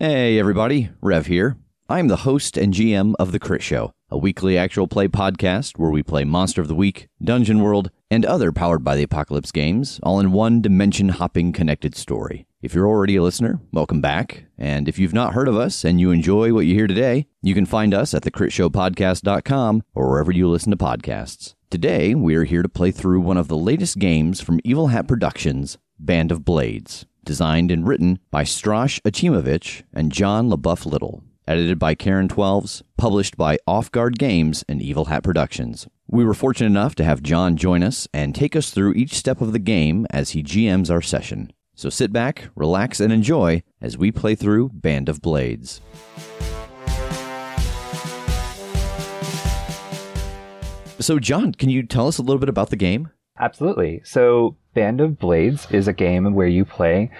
Hey, everybody. Rev here. I'm the host and GM of The Crit Show, a weekly actual play podcast where we play Monster of the Week, Dungeon World, and other powered by the Apocalypse games, all in one dimension hopping connected story. If you're already a listener, welcome back. And if you've not heard of us and you enjoy what you hear today, you can find us at thecritshowpodcast.com or wherever you listen to podcasts. Today, we are here to play through one of the latest games from Evil Hat Productions, Band of Blades designed and written by Stras Acimovic and John LeBoeuf-Little, edited by Karen Twelves, published by Off Guard Games and Evil Hat Productions. We were fortunate enough to have John join us and take us through each step of the game as he GMs our session. So sit back, relax, and enjoy as we play through Band of Blades. So, John, can you tell us a little bit about the game? Absolutely. So, Band of Blades is a game where you play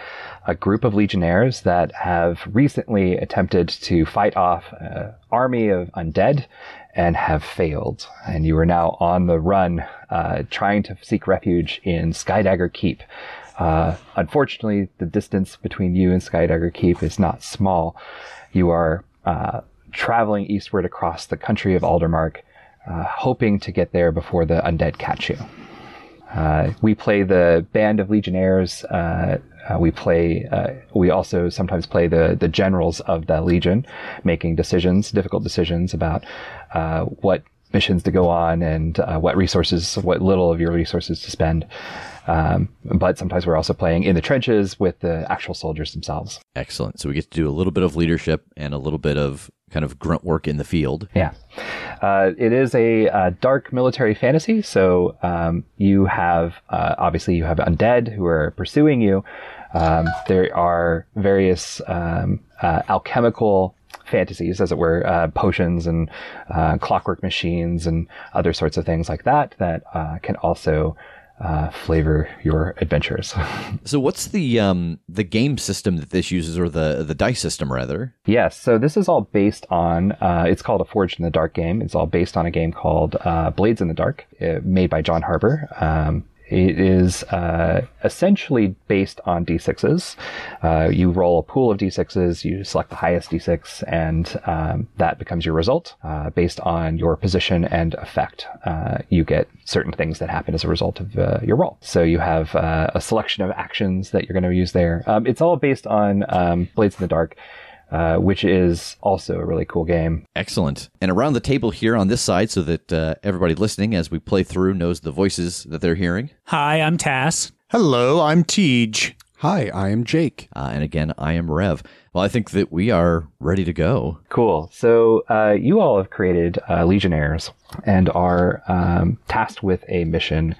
a group of legionnaires that have recently attempted to fight off an army of undead and have failed. And you are now on the run, uh, trying to seek refuge in Skydagger Keep. Uh, unfortunately, the distance between you and Skydagger Keep is not small. You are uh, traveling eastward across the country of Aldermark, uh, hoping to get there before the undead catch you. Uh, we play the band of legionnaires. Uh, uh, we play. Uh, we also sometimes play the the generals of the legion, making decisions, difficult decisions about uh, what missions to go on and what resources, what little of your resources to spend. Um, but sometimes we're also playing in the trenches with the actual soldiers themselves. Excellent. So, we get to do a little bit of leadership and a little bit of kind of grunt work in the field. Yeah. Uh, it is a uh, dark military fantasy. So um, you have, uh, obviously, you have undead who are pursuing you. Um, there are various um, uh, alchemical fantasies, as it were, uh, potions and clockwork machines and other sorts of things like that that can also uh, flavor your adventures. So what's the um the game system that this uses, or the the dice system rather? Yes, so this is all based on, uh, it's called a Forged in the Dark game. It's all based on a game called uh, Blades in the Dark, uh, made by John Harper. Um, it is uh, essentially based on d6s. Uh, you roll a pool of d6s, you select the highest d6, and um, that becomes your result. Uh, based on your position and effect, uh, you get certain things that happen as a result of uh, your roll. So you have uh, a selection of actions that you're going to use there. Um, it's all based on um, Blades in the Dark. Uh, which is also a really cool game. Excellent. And around the table here on this side, so that uh, everybody listening as we play through knows the voices that they're hearing. Hi, I'm Tass. Hello, I'm Tej. Hi, I am Jake. Uh, and again, I am Rev. Well, I think that we are ready to go. Cool. So uh, you all have created uh, Legionnaires and are um, tasked with a mission.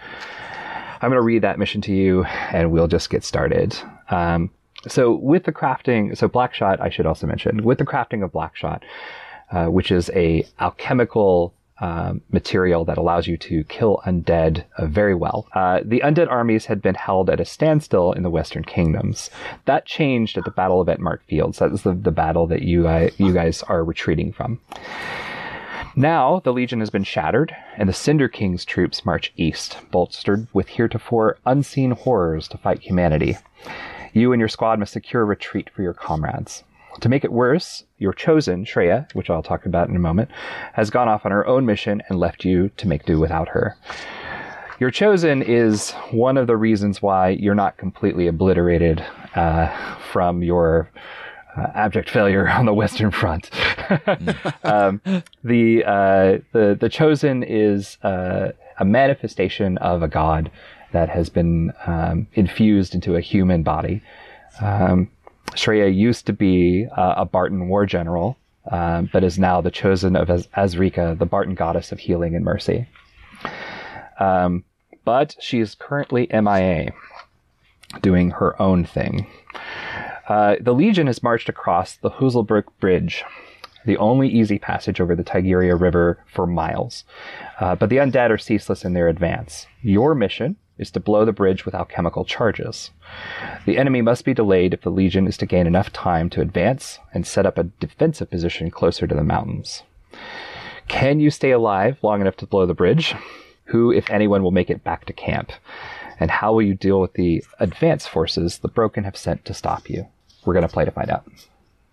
I'm going to read that mission to you, and we'll just get started. Um, so with the crafting, so Blackshot, I should also mention, with the crafting of Blackshot, uh, which is a alchemical um, material that allows you to kill undead uh, very well. Uh, the undead armies had been held at a standstill in the Western kingdoms. That changed at the Battle of Ettenmark Fields. That was the, the battle that you uh, you guys are retreating from. Now the Legion has been shattered, and the Cinder King's troops march east, bolstered with heretofore unseen horrors to fight humanity. You and your squad must secure a retreat for your comrades. To make it worse, your chosen, Shreya, which I'll talk about in a moment, has gone off on her own mission and left you to make do without her. Your chosen is one of the reasons why you're not completely obliterated uh, from your uh, abject failure on the Western Front. um, the, uh, the the chosen is uh, a manifestation of a god that has been um, infused into a human body. Um, Shreya used to be uh, a Bartan war general, um, but is now the chosen of Az- Azrika, the Bartan goddess of healing and mercy. Um, but she is currently MIA, doing her own thing. Uh, the Legion has marched across the Huzelbrook Bridge, the only easy passage over the Tigria River for miles. Uh, but the undead are ceaseless in their advance. Your mission is to blow the bridge with alchemical charges. The enemy must be delayed if the Legion is to gain enough time to advance and set up a defensive position closer to the mountains. Can you stay alive long enough to blow the bridge? Who, if anyone, will make it back to camp? And how will you deal with the advance forces the Broken have sent to stop you? We're going to play to find out.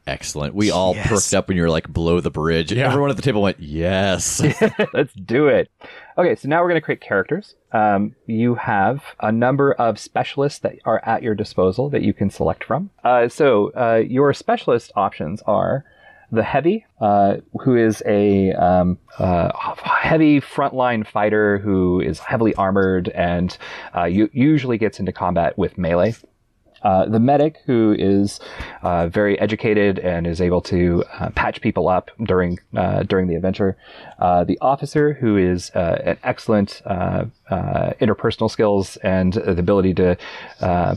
Excellent. We all Yes. perked up when you were like below the bridge. Yeah. Everyone at the table went, yes. Let's do it. Okay, so now we're going to create characters. Um, you have a number of specialists that are at your disposal that you can select from. Uh, so uh, your specialist options are the heavy, uh, who is a um, uh, heavy frontline fighter who is heavily armored and uh, you usually gets into combat with melee. Uh, the medic, who is uh, very educated and is able to uh, patch people up during uh, during the adventure. Uh, the officer, who is an excellent interpersonal skills and the ability to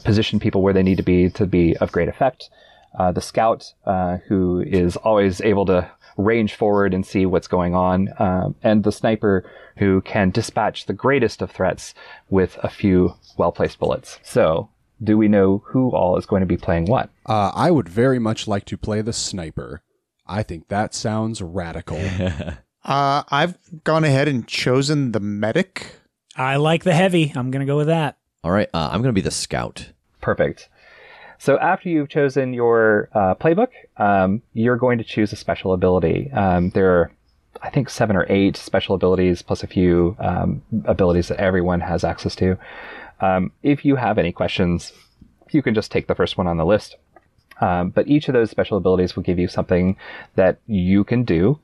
position people where they need to be to be of great effect. The scout, who is always able to range forward and see what's going on, um, and the sniper, who can dispatch the greatest of threats with a few well placed bullets. So do we know who all is going to be playing what? Uh, I would very much like to play the sniper. I think that sounds radical. Uh, I've gone ahead and chosen the medic. I like the heavy. I'm going to go with that. all right. Uh, I'm going to be the scout. Perfect. So after you've chosen your uh, playbook, um, you're going to choose a special ability. Um, there are, I think, seven or eight special abilities plus a few um, abilities that everyone has access to. Um, if you have any questions, you can just take the first one on the list. Um, but each of those special abilities will give you something that you can do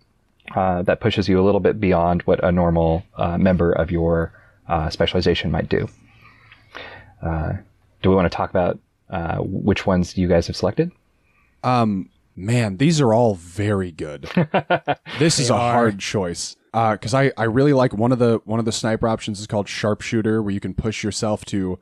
uh, that pushes you a little bit beyond what a normal uh, member of your uh, specialization might do. Uh, do we want to talk about uh, which ones you guys have selected? Um, man, these are all very good. this is a are. hard choice. Uh, because I, I really like one of the one of the sniper options is called sharpshooter, where you can push yourself to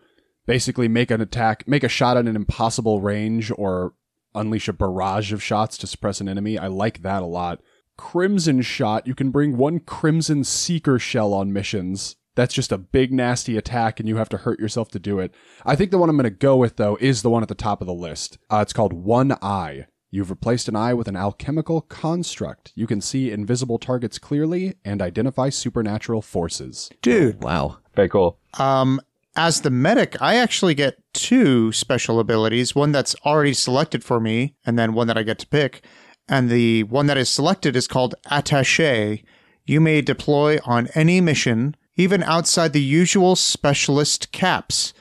basically make an attack, make a shot at an impossible range, or unleash a barrage of shots to suppress an enemy. I like that a lot. Crimson shot, you can bring one crimson seeker shell on missions. That's just a big nasty attack, and you have to hurt yourself to do it. I think the one I'm going to go with though is the one at the top of the list. Uh, it's called One Eye. You've replaced an eye with an alchemical construct. You can see invisible targets clearly and identify supernatural forces. Dude, Wow. Very cool. um, as the medic, I actually get two special abilities one that's already selected for me, and then one that I get to pick. And the one that is selected is called Attache. You may deploy on any mission, even outside the usual specialist caps.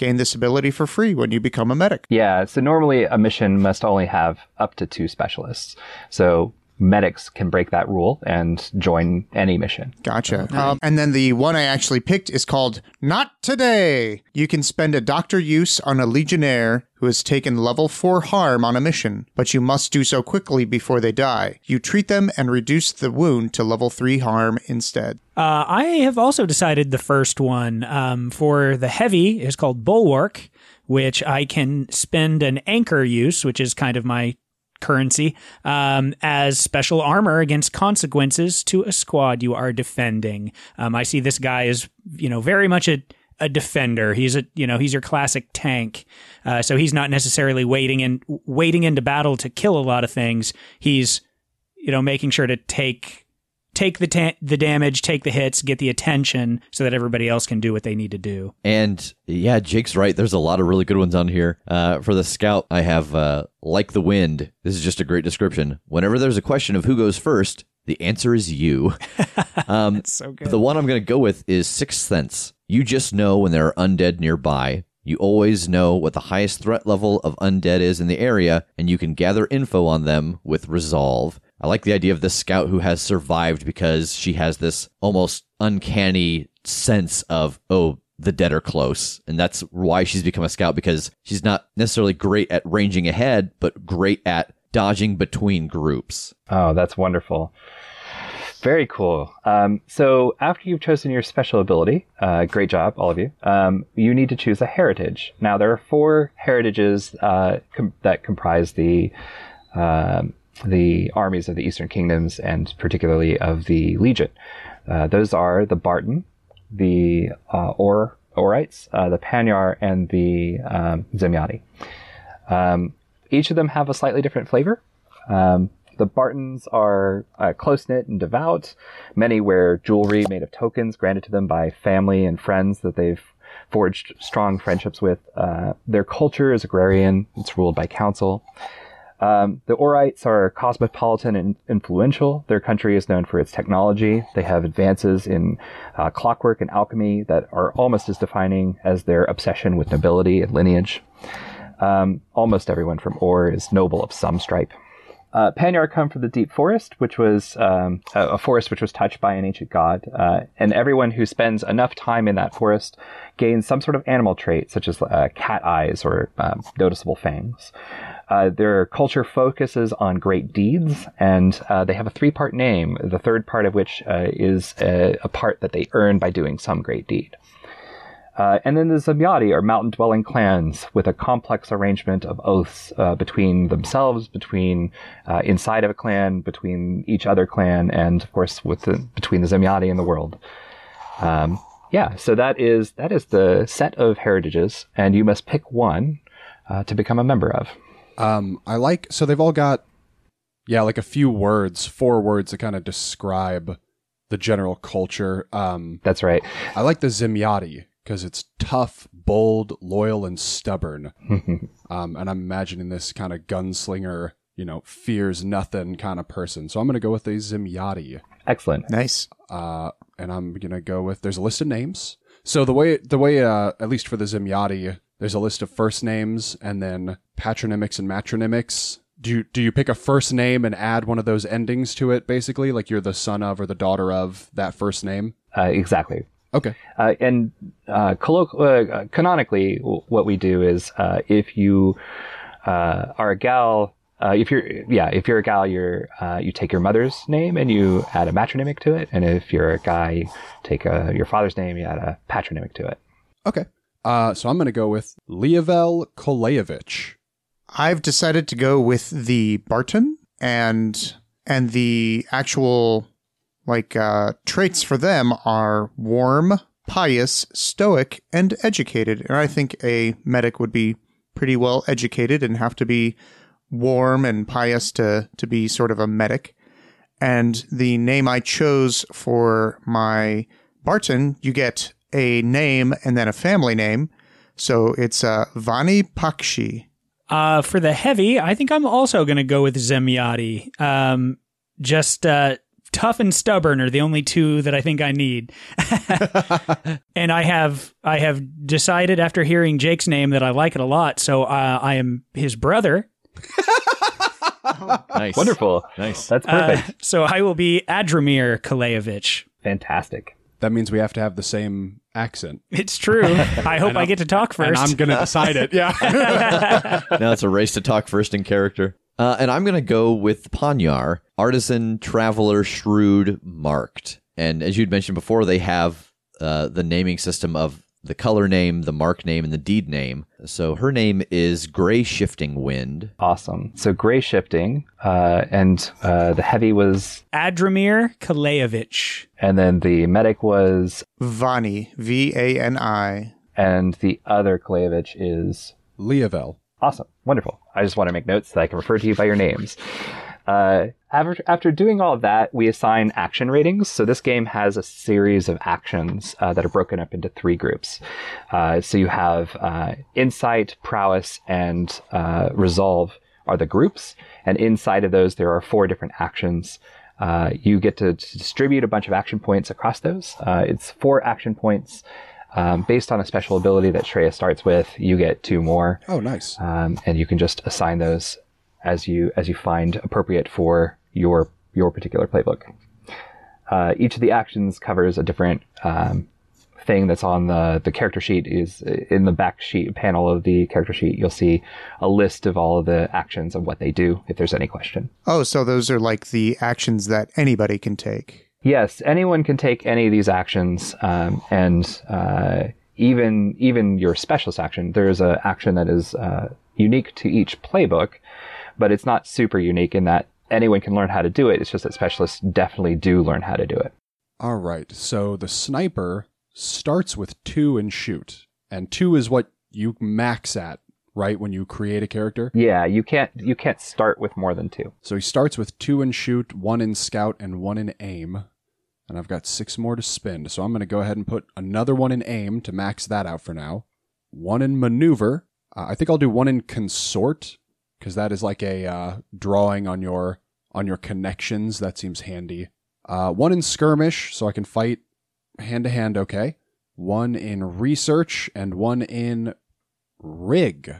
Gain this ability for free when you become a medic. Yeah, so normally a mission must only have up to two specialists. So medics can break that rule and join any mission. Gotcha. Um, and then the one I actually picked is called Not Today. You can spend a doctor use on a Legionnaire who has taken level 4 harm on a mission, but you must do so quickly before they die. You treat them and reduce the wound to level 3 harm instead. Uh, I have also decided the first one um, for the heavy is called Bulwark, which I can spend an anchor use, which is kind of my currency, um, as special armor against consequences to a squad you are defending. Um, I see this guy as you know very much a a defender. He's a you know he's your classic tank. Uh, so he's not necessarily waiting in waiting into battle to kill a lot of things. He's you know making sure to take take the ta- the damage, take the hits, get the attention, so that everybody else can do what they need to do. And yeah, Jake's right. There's a lot of really good ones on here. Uh, for the scout, I have uh, like the wind. This is just a great description. Whenever there's a question of who goes first, the answer is you. Um, So good. The one I'm going to go with is Sixth Sense. You just know when there are undead nearby. You always know what the highest threat level of undead is in the area, and you can gather info on them with Resolve. I like the idea of this scout who has survived because she has this almost uncanny sense of, oh, the dead are close. And that's why she's become a scout because she's not necessarily great at ranging ahead, but great at dodging between groups. Oh, that's wonderful. Very cool. Um, so after you've chosen your special ability, uh, great job, all of you. Um, you need to choose a heritage. Now there are four heritages uh, com- that comprise the um the armies of the Eastern Kingdoms and particularly of the Legion. Uh, those are the Bartan, the uh, Or Orites, uh, the Panyar, and the um, Zemyati. Um, each of them have a slightly different flavor. Um, the Bartans are uh, close knit and devout. Many wear jewelry made of tokens granted to them by family and friends that they've forged strong friendships with. Uh, their culture is agrarian, it's ruled by council. Um, the Orites are cosmopolitan and influential. Their country is known for its technology. They have advances in uh, clockwork and alchemy that are almost as defining as their obsession with nobility and lineage. Um, almost everyone from Or is noble of some stripe. Uh, Panyar come from the deep forest, which was um, a, forest which was touched by an ancient god, uh, and everyone who spends enough time in that forest gains some sort of animal trait, such as uh, cat eyes or um, noticeable fangs. Uh, their culture focuses on great deeds, and uh, they have a three-part name. The third part of which uh, is a, a part that they earn by doing some great deed. Uh, and then the Zemyati are mountain dwelling clans with a complex arrangement of oaths uh, between themselves, between uh, inside of a clan, between each other clan, and of course with the, between the Zemyati and the world. Um, yeah, so that is that is the set of heritages, and you must pick one to become a member of. Um, I like so they've all got yeah, like a few words, four words to kind of describe the general culture. Um, That's right. I like the Zemyati because it's tough, bold, loyal, and stubborn. um, and I'm imagining this kind of gunslinger, you know, fears nothing kind of person. So I'm going to go with a Zemyati. Excellent. Nice. Uh, and I'm gonna go with there's a list of names. So the way the way uh, at least for the Zemyati, there's a list of first names and then patronymics and matronymics. Do you do you pick a first name and add one of those endings to it, basically, like you're the son of or the daughter of that first name? Uh, exactly. Okay. Uh, and uh, colloq- uh, canonically, w- what we do is uh, if you uh, are a gal, uh, if you're yeah, if you're a gal, you're uh, you take your mother's name and you add a matronymic to it, and if you're a guy, you take uh your father's name, you add a patronymic to it. Okay. Uh, so I'm gonna go with Leovel Kalevich. I've decided to go with the Bartan and and the actual like uh, traits for them are warm, pious, stoic, and educated. And I think a medic would be pretty well educated and have to be warm and pious to to be sort of a medic. And the name I chose for my Bartan, you get a name and then a family name. So it's uh, Vani Pakshi. Uh, for the heavy, I think I'm also going to go with Zemyati. Um, just uh, tough and stubborn are the only two that I think I need. and I have I have decided after hearing Jake's name that I like it a lot. So uh, I am his brother. Nice. Wonderful. Nice. That's Uh, perfect. so I will be Adramir Kalevich. Fantastic. That means we have to have the same accent. It's true. I hope I get to talk And first. I'm going to decide it. Yeah. now it's a race to talk first in character. Uh, and I'm going to go with Panyar, artisan, traveler, shrewd, marked. And as you'd mentioned before, they have uh, the naming system of the color name, the mark name, and the deed name. So her name is Gray Shifting Wind. Awesome. So gray shifting, uh, and uh, the heavy was, Adramir Kalevich. and then the medic was, Vani, V A N I. and the other Kalevich is Leovel. Awesome. Wonderful. I just want to make notes so that I can refer to you by your names. Uh, after, after doing all of that, we assign action ratings. So this game has a series of actions uh, that are broken up into three groups. Uh, so you have uh, insight, prowess, and uh, resolve are the groups. And inside of those, there are four different actions. Uh, you get to, to distribute a bunch of action points across those. Uh, it's four action points. Um, based on a special ability that Shreya starts with, you get two more Oh, nice. um, and you can just assign those as you as you find appropriate for your your particular playbook. Uh, each of the actions covers a different um, thing that's on the the character sheet. Is in the back sheet panel of the character sheet. You'll see a list of all of the actions and what they do. If there's any question. Oh, so those are like the actions that anybody can take. Yes, anyone can take any of these actions, um, and uh, even even your specialist action. There is an action that is uh, unique to each playbook, but it's not super unique in that anyone can learn how to do it. It's just that specialists definitely do learn how to do it. All right. So the sniper starts with two and shoot, and two is what you max at, right? When you create a character. Yeah, you can't you can't start with more than two. So he starts with two in shoot, one in scout, and one in aim. And I've got six more to spend. So I'm going to go ahead and put another one in aim to max that out for now. One in maneuver. Uh, I think I'll do one in consort because that is like a uh, drawing on your on your connections. That seems handy. Uh, one in skirmish, so I can fight hand to hand. Okay. One in research and one in rig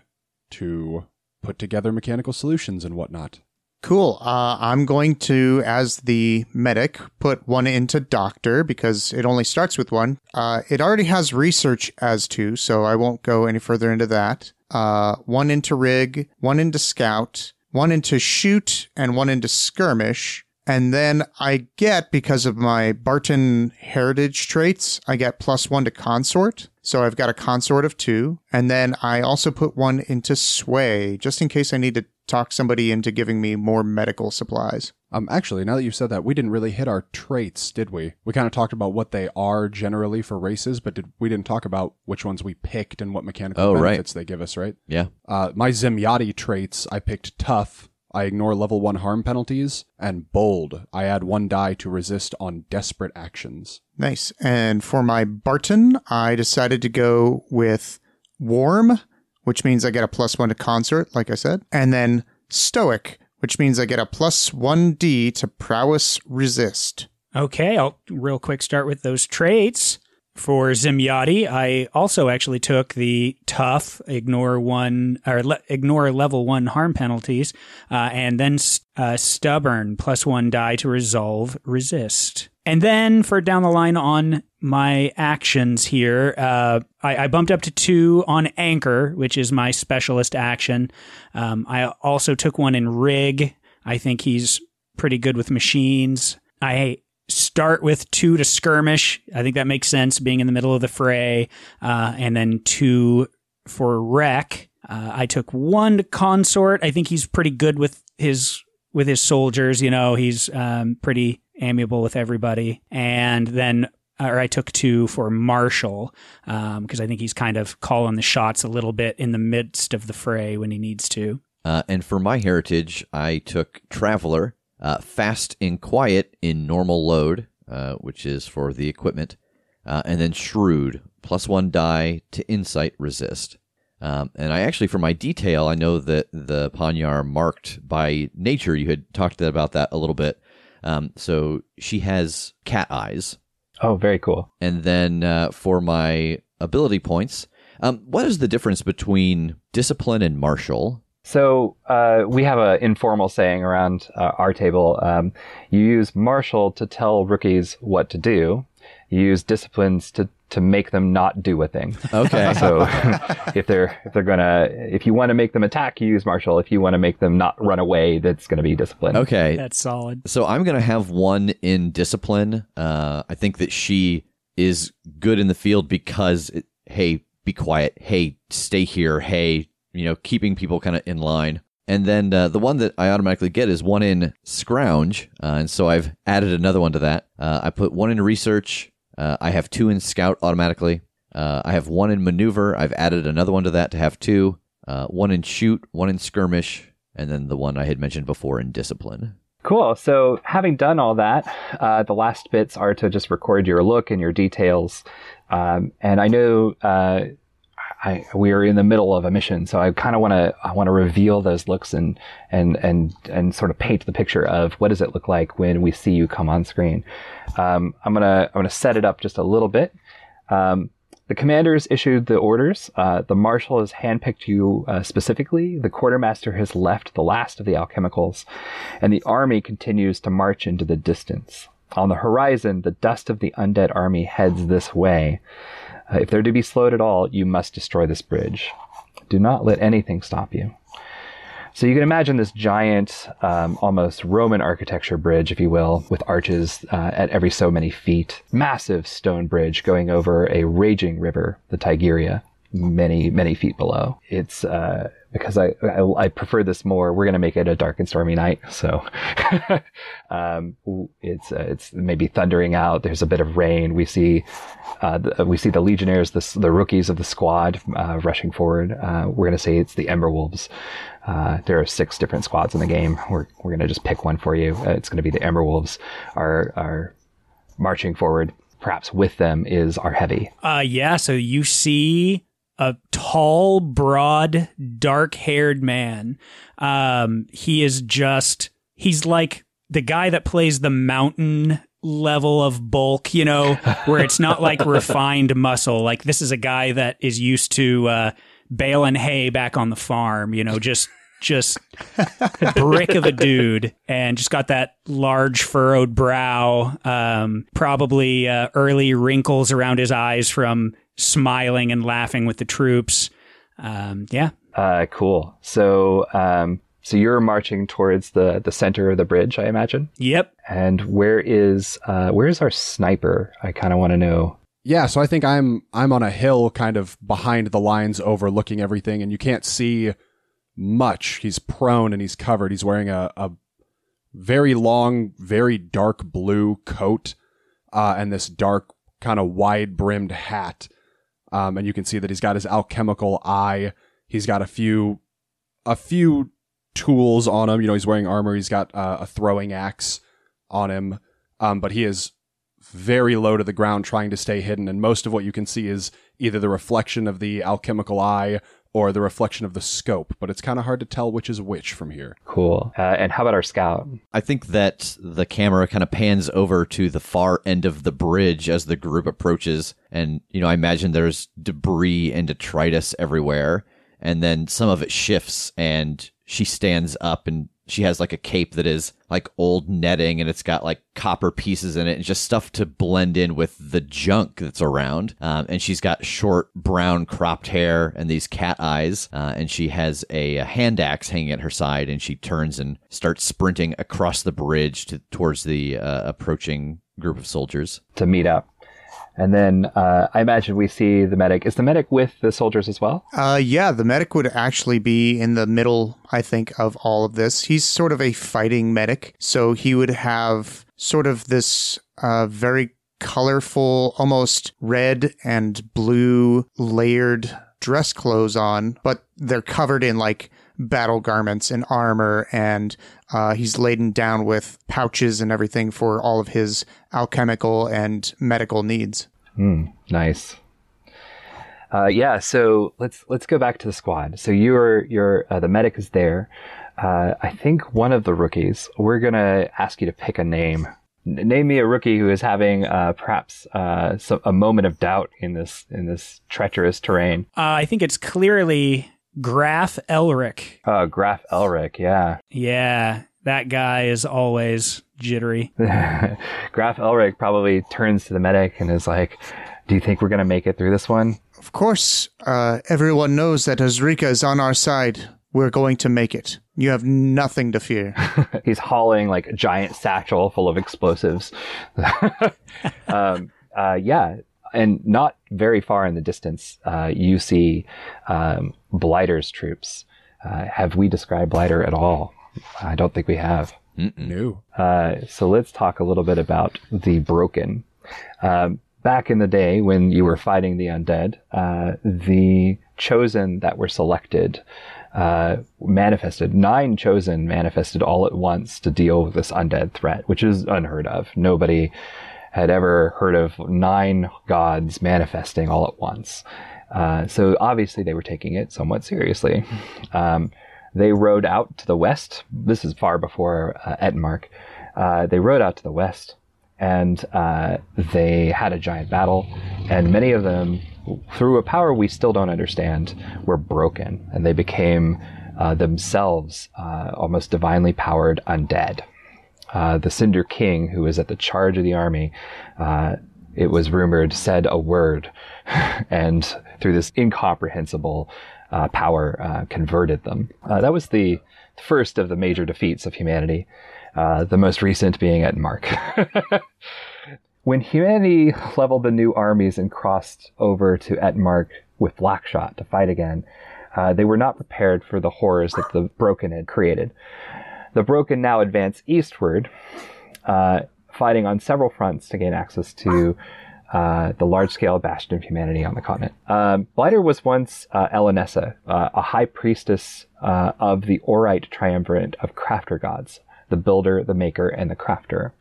to put together mechanical solutions and whatnot. Cool. Uh, I'm going to, as the medic, put one into doctor because it only starts with one. Uh, it already has research as two, so I won't go any further into that. Uh, one into rig, one into scout, one into shoot, and one into skirmish. And then I get, because of my Bartan heritage traits, I get plus one to consort. So I've got a consort of two. And then I also put one into sway, just in case I need to talk somebody into giving me more medical supplies. Um, actually, now that you've said that, we didn't really hit our traits, did we? We kind of talked about what they are generally for races, but did, we didn't talk about which ones we picked and what mechanical Oh, right. benefits they give us, right? Yeah. Uh, my Zemyati traits, I picked tough. I ignore level one harm penalties, and bold. I add one die to resist on desperate actions. Nice. And for my Bartan, I decided to go with warm, which means I get a plus one to consort, like I said, and then stoic, which means I get a plus one D to prowess resist. Okay, I'll real quick start with those traits. For Zemyati, I also actually took the tough, ignore one or le- ignore level one harm penalties, uh, and then uh, stubborn plus one die to resolve resist. And then for down the line on my actions here, uh, I, I bumped up to two on anchor, which is my specialist action. Um, I also took one in rig. I think he's pretty good with machines. I start with two to skirmish. I think that makes sense being in the middle of the fray. Uh, and then two for wreck. Uh, I took one to consort. I think he's pretty good with his with his soldiers. You know, he's um, pretty amiable with everybody. And then, or I took two for Marshal because I think he's kind of calling the shots a little bit in the midst of the fray when he needs to. Uh, and for my heritage, I took Traveler, uh, Fast and Quiet in normal load, uh, which is for the equipment, uh, and then Shrewd, plus one die to Insight Resist. Um, and I actually, for my detail, I know that the Panyar marked by nature. You had talked about that a little bit. Um, so she has cat eyes. Oh, very cool. And then uh, for my ability points, um, what is the difference between discipline and marshal? So uh, we have an informal saying around uh, our table. Um, you use marshal to tell rookies what to do. You use disciplines to to make them not do a thing. Okay. So if they're if they're gonna if you want to make them attack, you use marshal. If you want to make them not run away, that's gonna be discipline. Okay. That's solid. So I'm going to have one in discipline. Uh, I think that she is good in the field because, it, hey, be quiet. Hey, stay here. Hey, you know, keeping people kind of in line. And then uh, the one that I automatically get is one in scrounge. Uh, and so I've added another one to that. Uh, I put one in research. Uh, I have two in scout automatically. Uh, I have one in maneuver. I've added another one to that to have two. Uh, one in shoot, one in skirmish, and then the one I had mentioned before in discipline. Cool. So, having done all that, uh, the last bits are to just record your look and your details. Um, and I know uh, I, we are in the middle of a mission, so I kind of want to I want to reveal those looks and and and and sort of paint the picture of what does it look like when we see you come on screen. Um, I'm gonna I'm gonna set it up just a little bit. Um, the commanders issued the orders. Uh, the marshal has handpicked you uh, specifically. The quartermaster has left the last of the alchemicals, and the army continues to march into the distance. On the horizon, the dust of the undead army heads this way. Uh, if they're to be slowed at all, you must destroy this bridge. Do not let anything stop you. So you can imagine this giant, um, almost Roman architecture bridge, if you will, with arches uh, at every so many feet. Massive stone bridge going over a raging river, the Tigria, many, many feet below. It's uh, because I, I, I prefer this more. We're to make it a dark and stormy night, so um, it's uh, it's maybe thundering out. There's a bit of rain. We see uh, the, we see the legionnaires, the, the rookies of the squad, uh, rushing forward. Uh, we're to say it's the Ember Wolves. Uh, there are six different squads in the game. We're we're going to just pick one for you. It's going to be the Ember Wolves. Are are marching forward. Perhaps with them is our heavy. Uh, yeah. So you see a tall, broad, dark haired man. Um, he is just, he's like the guy that plays the mountain level of bulk, you know, where it's not like refined muscle. Like this is a guy that is used to, uh, baling hay back on the farm, you know, just, just a brick of a dude and just got that large furrowed brow, um, probably, uh, early wrinkles around his eyes from smiling and laughing with the troops. Um, yeah. Uh, cool. So, um, so you're marching towards the the center of the bridge, I imagine. Yep. And where is uh, where is our sniper? I kind of want to know. Yeah, so I think I'm I'm on a hill kind of behind the lines overlooking everything and you can't see much. He's prone and he's covered. He's wearing a, a very long, very dark blue coat uh, and this dark kind of wide brimmed hat. Um, and you can see that he's got his alchemical eye. He's got a few a few tools on him. You know, he's wearing armor. He's got uh, a throwing axe on him. Um, but he is very low to the ground trying to stay hidden. And most of what you can see is either the reflection of the alchemical eye or the reflection of the scope. But it's kind of hard to tell which is which from here. Cool. Uh, and how about our scout? I think that the camera kind of pans over to the far end of the bridge as the group approaches. And, you know, I imagine there's debris and detritus everywhere. And then some of it shifts and she stands up and she has like a cape that is like old netting and it's got like copper pieces in it and just stuff to blend in with the junk that's around. Um, and she's got short brown cropped hair and these cat eyes. Uh, and she has a, a, hand axe hanging at her side and she turns and starts sprinting across the bridge to, towards the uh, approaching group of soldiers to meet up. And then uh, I imagine we see the medic. Is the medic with the soldiers as well? Uh, yeah, the medic would actually be in the middle, I think, of all of this. He's sort of a fighting medic. So he would have sort of this uh, very colorful, almost red and blue layered dress clothes on, but they're covered in like battle garments and armor, and uh, he's laden down with pouches and everything for all of his alchemical and medical needs. Mm, nice. Uh, yeah, so let's let's go back to the squad. So you're you're uh, the medic is there. Uh, I think one of the rookies. We're gonna ask you to pick a name. N- name me a rookie who is having uh, perhaps uh, a moment of doubt in this in this treacherous terrain. Uh, I think it's clearly Graf Elric. Uh, Graf Elric, yeah. Yeah, that guy is always jittery. Graf Elric probably turns to the medic and is like, Do you think we're going to make it through this one? Of course, uh, everyone knows that Azrika is on our side. We're going to make it. You have nothing to fear. He's hauling like a giant satchel full of explosives. um, uh, yeah, and not very far in the distance, uh, you see um, Blighter's troops. Uh, have we described Blighter at all? I don't think we have. No. Uh, so let's talk a little bit about the Broken. Um, back in the day when you were fighting the undead, uh, the chosen that were selected uh, manifested. Nine chosen manifested all at once to deal with this undead threat, which is unheard of. Nobody had ever heard of nine gods manifesting all at once. Uh, so obviously they were taking it somewhat seriously. Um, they rode out to the west. This is far before uh. Uh, they rode out to the west and uh, they had a giant battle, and many of them, through a power we still don't understand, were broken, and they became uh, themselves uh, almost divinely powered undead. Uh, the Cinder King, who was at the charge of the army, uh, it was rumored, said a word, and through this incomprehensible uh, power, converted them. that was the first of the major defeats of humanity. Uh, the most recent being at Mark. when humanity leveled the new armies and crossed over to Ettenmark with Blackshot to fight again, uh, they were not prepared for the horrors that the Broken had created. The Broken now advance eastward, uh, fighting on several fronts to gain access to uh, the large-scale bastion of humanity on the continent. Um, Blighter was once uh, uh, a high priestess uh, of the Orite triumvirate of crafter gods the builder, the maker, and the crafter.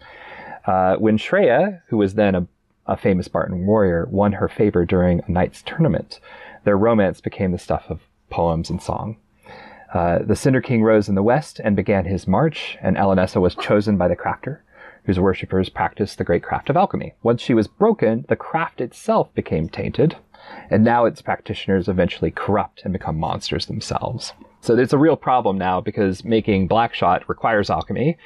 When Shreya, who was then a, a, famous Bartan warrior, won her favor during a knight's tournament, their romance became the stuff of poems and song. Uh, the Cinder King rose in the west and began his march, and Elenessa was chosen by the crafter, whose worshippers practiced the great craft of alchemy. Once she was broken, the craft itself became tainted, and now its practitioners eventually corrupt and become monsters themselves. So it's a real problem now because making Blackshot requires alchemy,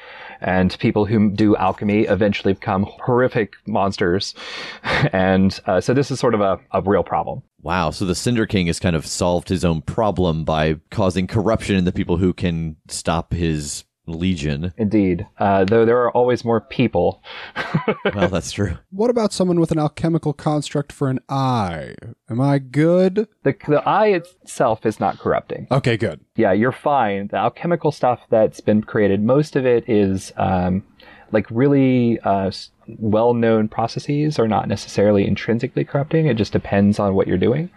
and people who do alchemy eventually become horrific monsters. and uh, so this is sort of a, a real problem. Wow. So the Cinder King has kind of solved his own problem by causing corruption in the people who can stop his legion. Indeed. Uh, though there are always more people. well, that's true. What about someone with an alchemical construct for an eye? Am I good? The, the eye itself is not corrupting. Okay, good. Yeah, you're fine. The alchemical stuff that's been created, most of it is um, like really uh, well known processes are not necessarily intrinsically corrupting. It just depends on what you're doing.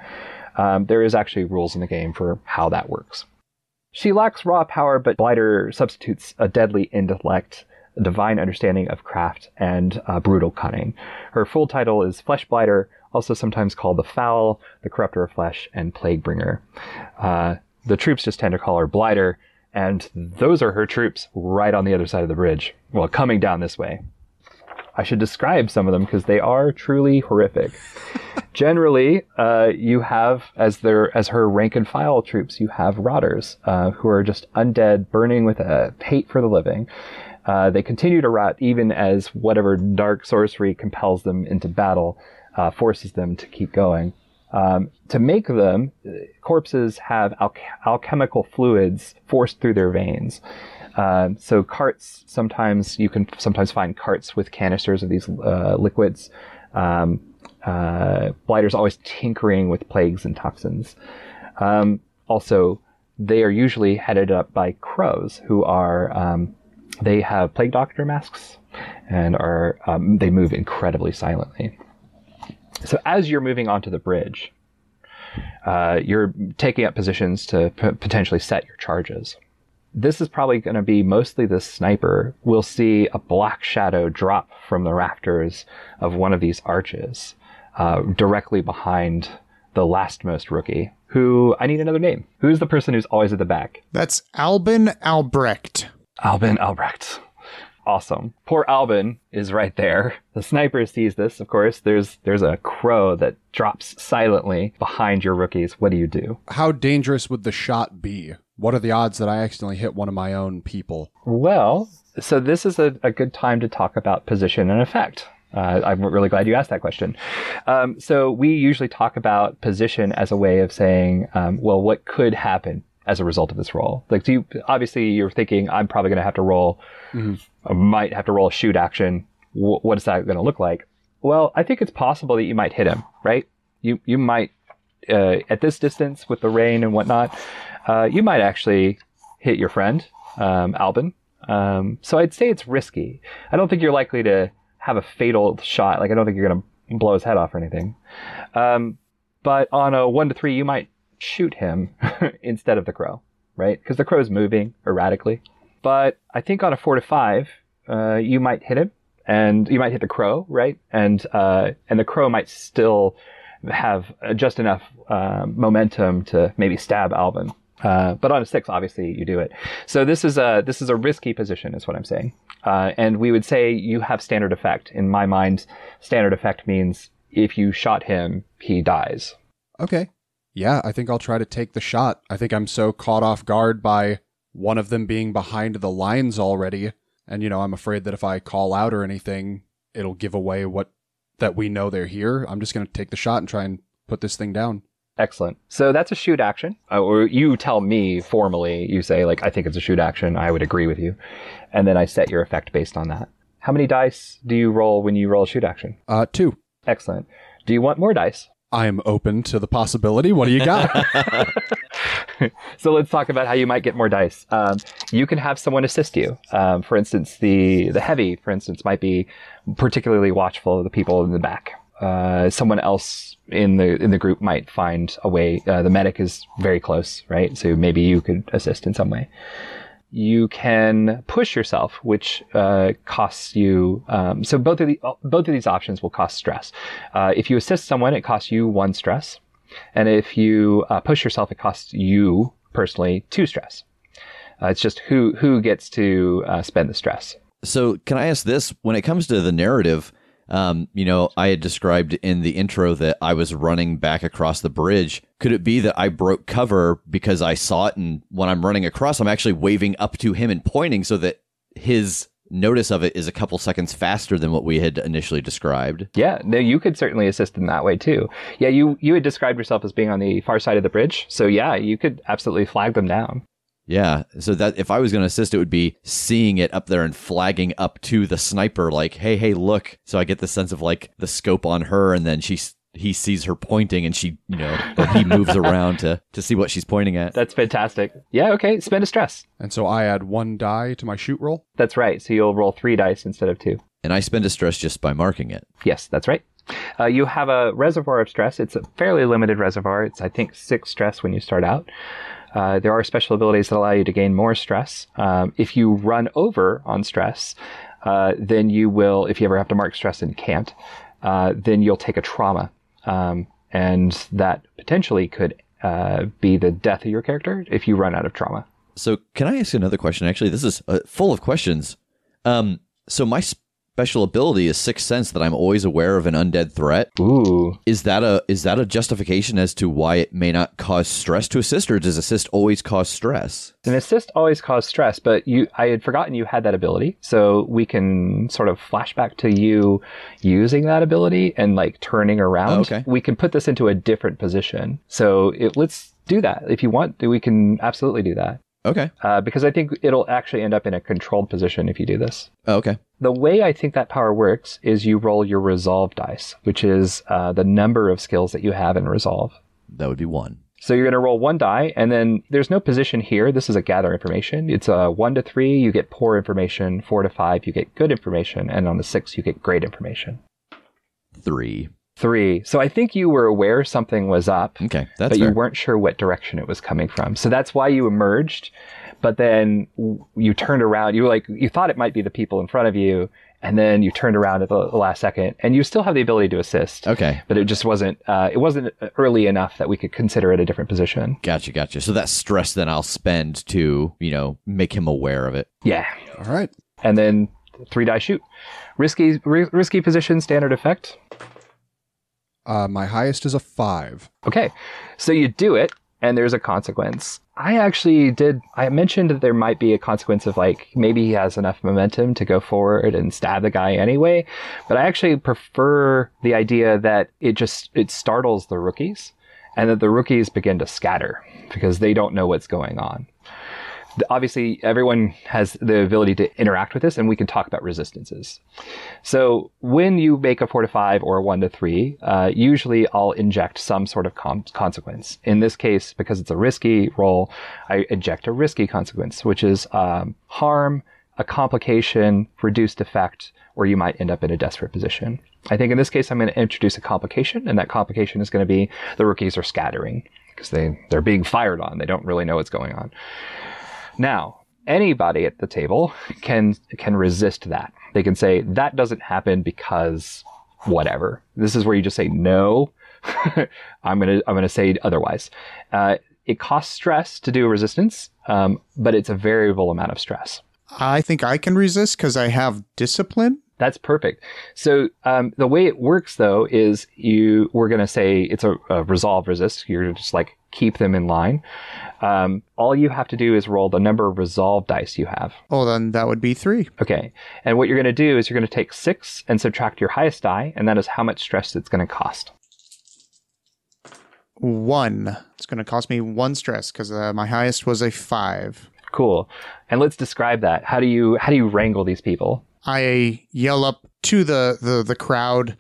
Um, there is actually rules in the game for how that works. She lacks raw power, but Blighter substitutes a deadly intellect, a divine understanding of craft, and uh, brutal cunning. Her full title is Flesh Blighter, also sometimes called the Foul, the Corrupter of Flesh, and Plague Bringer. Uh, the troops just tend to call her Blighter, and those are her troops right on the other side of the bridge. Well, coming down this way. I should describe some of them because they are truly horrific. Generally, uh, you have as their as her rank and file troops, you have rotters uh, who are just undead, burning with a hate for the living. Uh, they continue to rot even as whatever dark sorcery compels them into battle, uh, forces them to keep going. Um, to make them, corpses have al- alchemical fluids forced through their veins. Uh, so carts, sometimes you can sometimes find carts with canisters of these uh, liquids. Um, uh, blighters always tinkering with plagues and toxins. Um, also, they are usually headed up by crows, who are um, they have plague doctor masks and are um, they move incredibly silently. So as you're moving onto the bridge, uh, you're taking up positions to p- potentially set your charges this is probably going to be mostly the sniper. We'll see a black shadow drop from the rafters of one of these arches, uh, directly behind the lastmost rookie. Who I need another name. Who's the person who's always at the back? That's Albin Albrecht. Albin Albrecht. Awesome. Poor Albin is right there. The sniper sees this, of course. There's there's a crow that drops silently behind your rookies. What do you do? How dangerous would the shot be? What are the odds that I accidentally hit one of my own people? Well, so this is a, a good time to talk about position and effect. Uh, I'm really glad you asked that question. Um, so we usually talk about position as a way of saying, um, well, what could happen as a result of this roll? Like, do you, obviously you're thinking I'm probably going to have to roll, I might have to roll a shoot action. W- what is that going to look like? Well, I think it's possible that you might hit him, right? You you might uh, at this distance with the rain and whatnot, uh, you might actually hit your friend um, Albin. Um, so I'd say it's risky. I don't think you're likely to have a fatal shot. Like I don't think you're going to blow his head off or anything. Um, but on a one to three, you might shoot him instead of the crow, right? Because the crow's moving erratically. But I think on a four to five, uh, you might hit him, and you might hit the crow, right? And uh, and the crow might still have just enough uh, momentum to maybe stab Alvin. Uh, but on a six, obviously, you do it. So this is a this is a risky position, is what I'm saying. Uh, and we would say you have standard effect. In my mind, standard effect means if you shot him, he dies. Okay. Yeah, I think I'll try to take the shot. I think I'm so caught off guard by one of them being behind the lines already. And, you know, I'm afraid that if I call out or anything, it'll give away what that we know they're here. I'm just going to take the shot and try and put this thing down. Excellent. So that's a shoot action. Uh, or you tell me formally, you say, like, I think it's a shoot action. I would agree with you. And then I set your effect based on that. How many dice do you roll when you roll a shoot action? Uh, two. Excellent. Do you want more dice? I'm open to the possibility. What do you got? so let's talk about how you might get more dice. Um, you can have someone assist you. Um, for instance, the the heavy, for instance, might be particularly watchful of the people in the back. Uh, someone else in the in the group might find a way. Uh, the medic is very close, right? So maybe you could assist in some way. You can push yourself, which uh, costs you. Um, so both of the both of these options will cost stress. Uh, if you assist someone, it costs you one stress. And if you uh, push yourself, it costs you personally two stress. Uh, it's just who who gets to uh, spend the stress. So, can I ask this? When it comes to the narrative, um, you know, I had described in the intro that I was running back across the bridge. Could it be that I broke cover because I saw it, and when I'm running across, I'm actually waving up to him and pointing so that his notice of it is a couple seconds faster than what we had initially described? Yeah, no, you could certainly assist in that way too. Yeah, you you had described yourself as being on the far side of the bridge, so yeah, you could absolutely flag them down. Yeah. So that if I was going to assist, it would be seeing it up there and flagging up to the sniper, like, "Hey, hey, look!" So I get the sense of like the scope on her, and then she he sees her pointing, and she, you know, he moves around to to see what she's pointing at. That's fantastic. Yeah, okay, spend a stress. and so I add one die to my shoot roll. That's right. So you'll roll three dice instead of two. And I spend a stress just by marking it. Yes, that's right. Uh, you have a reservoir of stress. It's a fairly limited reservoir. It's, I think, six stress when you start out. Uh, there are special abilities that allow you to gain more stress. Um, if you run over on stress, uh, then you will, if you ever have to mark stress and can't, uh, then you'll take a trauma. Um, and that potentially could uh, be the death of your character if you run out of trauma. So can I ask another question? Actually, this is uh, full of questions. Um, so my special ability is sixth sense that I'm always aware of an undead threat. Ooh. Is that a is that a justification as to why it may not cause stress to assist, or does assist always cause stress? An assist always cause stress, but you I had forgotten you had that ability. So we can sort of flashback to you using that ability and like turning around. Oh, okay. We can put this into a different position. So it, let's do that. If you want, we can absolutely do that. Okay. Uh, because I think it'll actually end up in a controlled position if you do this. Oh, okay. The way I think that power works is you roll your resolve dice, which is uh, the number of skills that you have in resolve. That would be one. So you're going to roll one die, and then there's no position here. This is a gather information. It's a one to three, you get poor information. Four to five, you get good information, and on the six, you get great information. Three. Three. So I think you were aware something was up, Okay, that's but fair. you weren't sure what direction it was coming from. So that's why you emerged. But then you turned around. You were like, you thought it might be the people in front of you, and then you turned around at the, the last second, and you still have the ability to assist. Okay. But it just wasn't. Uh, it wasn't early enough that we could consider it a different position. Gotcha, gotcha. So that stress then I'll spend to, you know, make him aware of it. Yeah. All right. And then three die shoot. Risky, ri- risky position, standard effect. Uh, my highest is a five. Okay, so you do it, and there's a consequence. I actually did. I mentioned that there might be a consequence of like maybe he has enough momentum to go forward and stab the guy anyway, but I actually prefer the idea that it just it startles the rookies, and that the rookies begin to scatter because they don't know what's going on obviously everyone has the ability to interact with this and we can talk about resistances. So when you make a four to five or a one to three, uh, usually I'll inject some sort of com- consequence. In this case, because it's a risky roll, I inject a risky consequence, which is um, harm, a complication, reduced effect, or you might end up in a desperate position. I think in this case, I'm going to introduce a complication, and that complication is going to be the rookies are scattering because they, they're being fired on. They don't really know what's going on. Now, anybody at the table can can resist that. They can say that doesn't happen because whatever. This is where you just say no. I'm gonna I'm gonna say otherwise. Uh, it costs stress to do a resistance, um, but it's a variable amount of stress. I think I can resist because I have discipline. That's perfect. So um, the way it works, though, is you we're going to say it's a, a, resolve resist. You're just like keep them in line. Um, all you have to do is roll the number of resolve dice you have. Oh, then that would be three. Okay. And what you're going to do is you're going to take six and subtract your highest die, and that is how much stress it's going to cost. One. It's going to cost me one stress because uh, my highest was a five. Cool. And let's describe that. How do you how do you wrangle these people? I yell up to the, the, the crowd.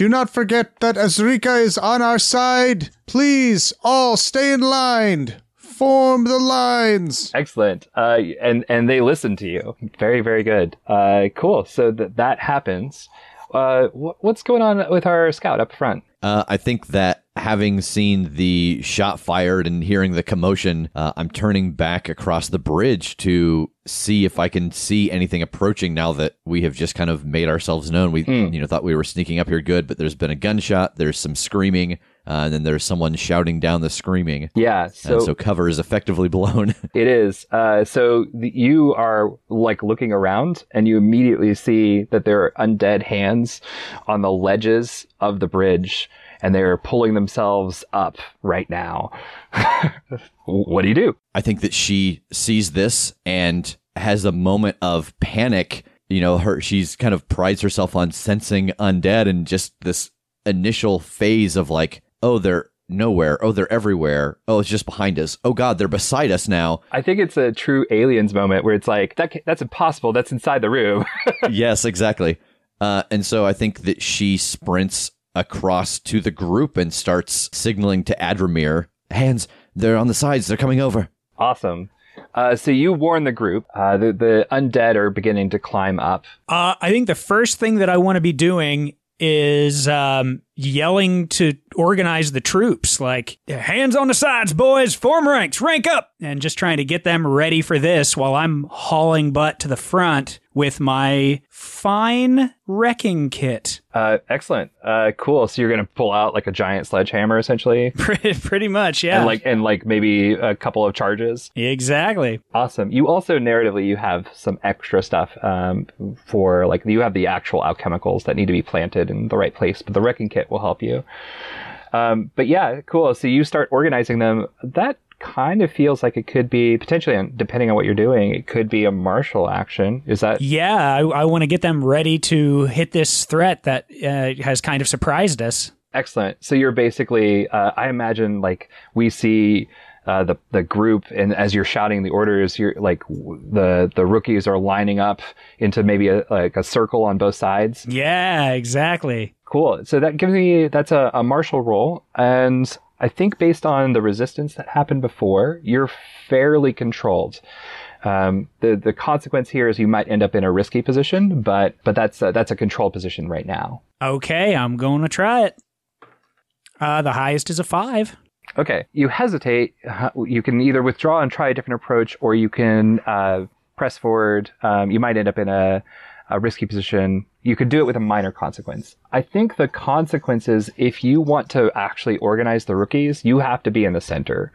Do not forget that Azrika is on our side. Please, all stay in line. Form the lines. Excellent. Uh, and and they listen to you. Very very good. Uh, cool. So that that happens. Uh, wh- what's going on with our scout up front? Uh, I think that having seen the shot fired and hearing the commotion, uh, I'm turning back across the bridge to see if I can see anything approaching. Now that we have just kind of made ourselves known, we Hmm. you know thought we were sneaking up here good, but there's been a gunshot, there's some screaming, uh, and then there's someone shouting down the screaming. Yeah. So, and so cover is effectively blown. it is. Uh, so the, you are like looking around, and you immediately see that there are undead hands on the ledges of the bridge, and they're pulling themselves up right now. what do you do? I think that she sees this and has a moment of panic. You know, her she's kind of prides herself on sensing undead and just this initial phase of like, oh, they're nowhere. Oh, they're everywhere. Oh, it's just behind us. Oh God, they're beside us now. I think it's a true aliens moment where it's like that. That's impossible. That's inside the room. yes, exactly. Uh, and so I think that she sprints across to the group and starts signaling to Adramir, hands, they're on the sides, they're coming over. awesome. Uh, so you warn the group. Uh, the the undead are beginning to climb up. Uh, I think the first thing that I want to be doing is um, yelling to organize the troops, like hands on the sides, boys, form ranks, rank up, and just trying to get them ready for this while I'm hauling butt to the front with my fine wrecking kit. Uh, excellent. Uh, cool. So you're gonna pull out like a giant sledgehammer, essentially, Pretty, pretty much, yeah. and like and like maybe a couple of charges. exactly. Awesome. You also narratively you have some extra stuff um, for like you have the actual alchemicals that need to be planted in the right place, but the wrecking kit will help you. Um, but yeah, cool. So you start organizing them. That kind of feels like it could be potentially, depending on what you're doing, it could be a martial action. Is that Yeah, I, I want to get them ready to hit this threat that uh, has kind of surprised us. Excellent. So you're basically, uh, I imagine, like we see uh, the the group, and as you're shouting the orders, you're like w- the the rookies are lining up into maybe a like a circle on both sides. Yeah, exactly. Cool. So that gives me that's a, a martial roll, and I think based on the resistance that happened before, you're fairly controlled. Um, the the consequence here is you might end up in a risky position, but but that's a, that's a control position right now. Okay, I'm going to try it. Uh, the highest is a five. Okay, you hesitate. uh, You can either withdraw and try a different approach, or you can uh, press forward. Um, you might end up in a, a risky position. You could do it with a minor consequence. I think the consequence is if you want to actually organize the rookies, you have to be in the center.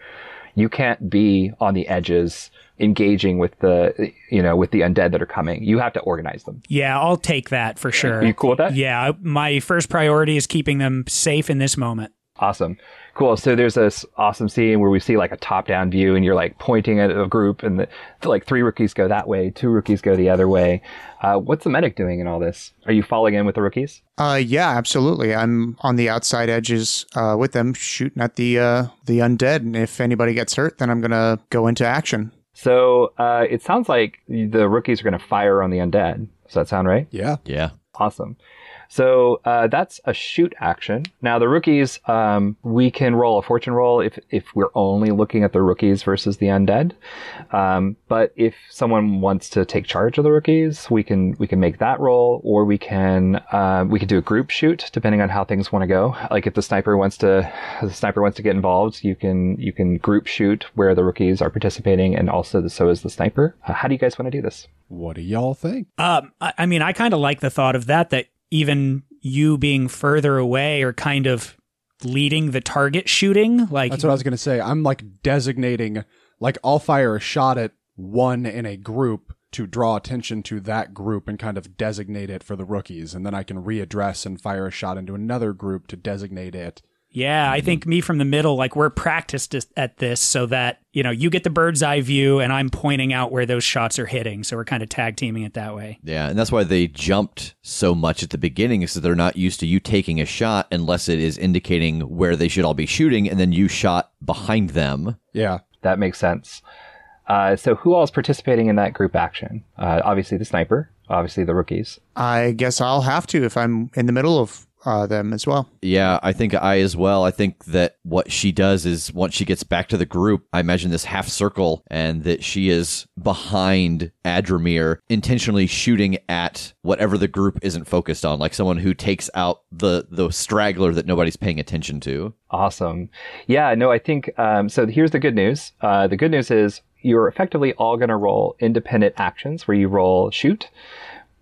You can't be on the edges engaging with the you know with the undead that are coming. You have to organize them. Yeah, I'll take that for sure. Are you cool with that? Yeah, my first priority is keeping them safe in this moment. Awesome. Cool. So there's this awesome scene where we see like a top down view and you're like pointing at a group and the, like three rookies go that way, two rookies go the other way. Uh, what's the medic doing in all this? Are you falling in with the rookies? Uh, yeah, absolutely. I'm on the outside edges uh, with them, shooting at the uh, the undead, and if anybody gets hurt, then I'm gonna go into action. So uh, it sounds like the rookies are going to fire on the undead. Does that sound right? Yeah. Yeah. Awesome. So uh, that's a shoot action. Now the rookies, um, we can roll a fortune roll if if we're only looking at the rookies versus the undead. Um, but if someone wants to take charge of the rookies, we can we can make that roll, or we can uh, we can do a group shoot depending on how things want to go. Like if the sniper wants to the sniper wants to get involved, you can you can group shoot where the rookies are participating, and also the, so is the sniper. Uh, how do you guys want to do this? What do y'all think? Um, I, I mean, I kind of like the thought of that. That even you being further away or kind of leading the target shooting, like That's what I was to say. I'm like designating, like, I'll fire a shot at one in a group to draw attention to that group and kind of designate it for the rookies. And then I can readdress and fire a shot into another group to designate it. Yeah, I think me from the middle, like we're practiced at this so that, you know, you get the bird's eye view and I'm pointing out where those shots are hitting. So we're kind of tag teaming it that way. Yeah, and that's why they jumped so much at the beginning, is that they're not used to you taking a shot unless it is indicating where they should all be shooting, and then you shot behind them. Yeah. That makes sense. Uh, so who all is participating in that group action? Uh, obviously the sniper, obviously the rookies. I guess I'll have to if I'm in the middle of uh, them as well. Yeah, I think I as well. I think that what she does is once she gets back to the group, I imagine this half circle and that she is behind Adramir, intentionally shooting at whatever the group isn't focused on, like someone who takes out the the straggler that nobody's paying attention to. Awesome. Yeah, no, I think um, so. Here's the good news. Uh, the good news is you're effectively all going to roll independent actions where you roll shoot,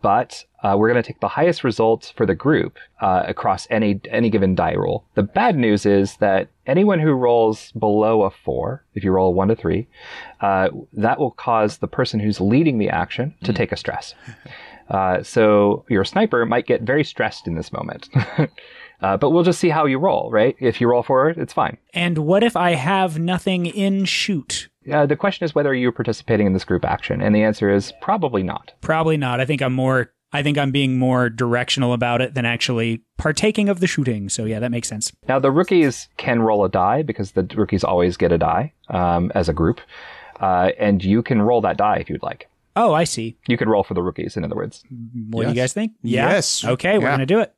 but uh, we're going to take the highest results for the group uh, across any any given die roll. The bad news is that anyone who rolls below a four, if you roll a one to three, uh, that will cause the person who's leading the action to take a stress. Uh, so your sniper might get very stressed in this moment. Uh, but we'll just see how you roll, right? If you roll forward, it's fine. And what if I have nothing in shoot? Uh, the question is whether you're participating in this group action, and the answer is probably not. Probably not. I think I'm more. I think I'm being more directional about it than actually partaking of the shooting. So yeah, that makes sense. Now the rookies can roll a die because the rookies always get a die um, as a group, uh, and you can roll that die if you'd like. Oh, I see. You could roll for the rookies, in other words. What do you guys think? Yeah. Yes. Okay, we're Yeah. gonna do it.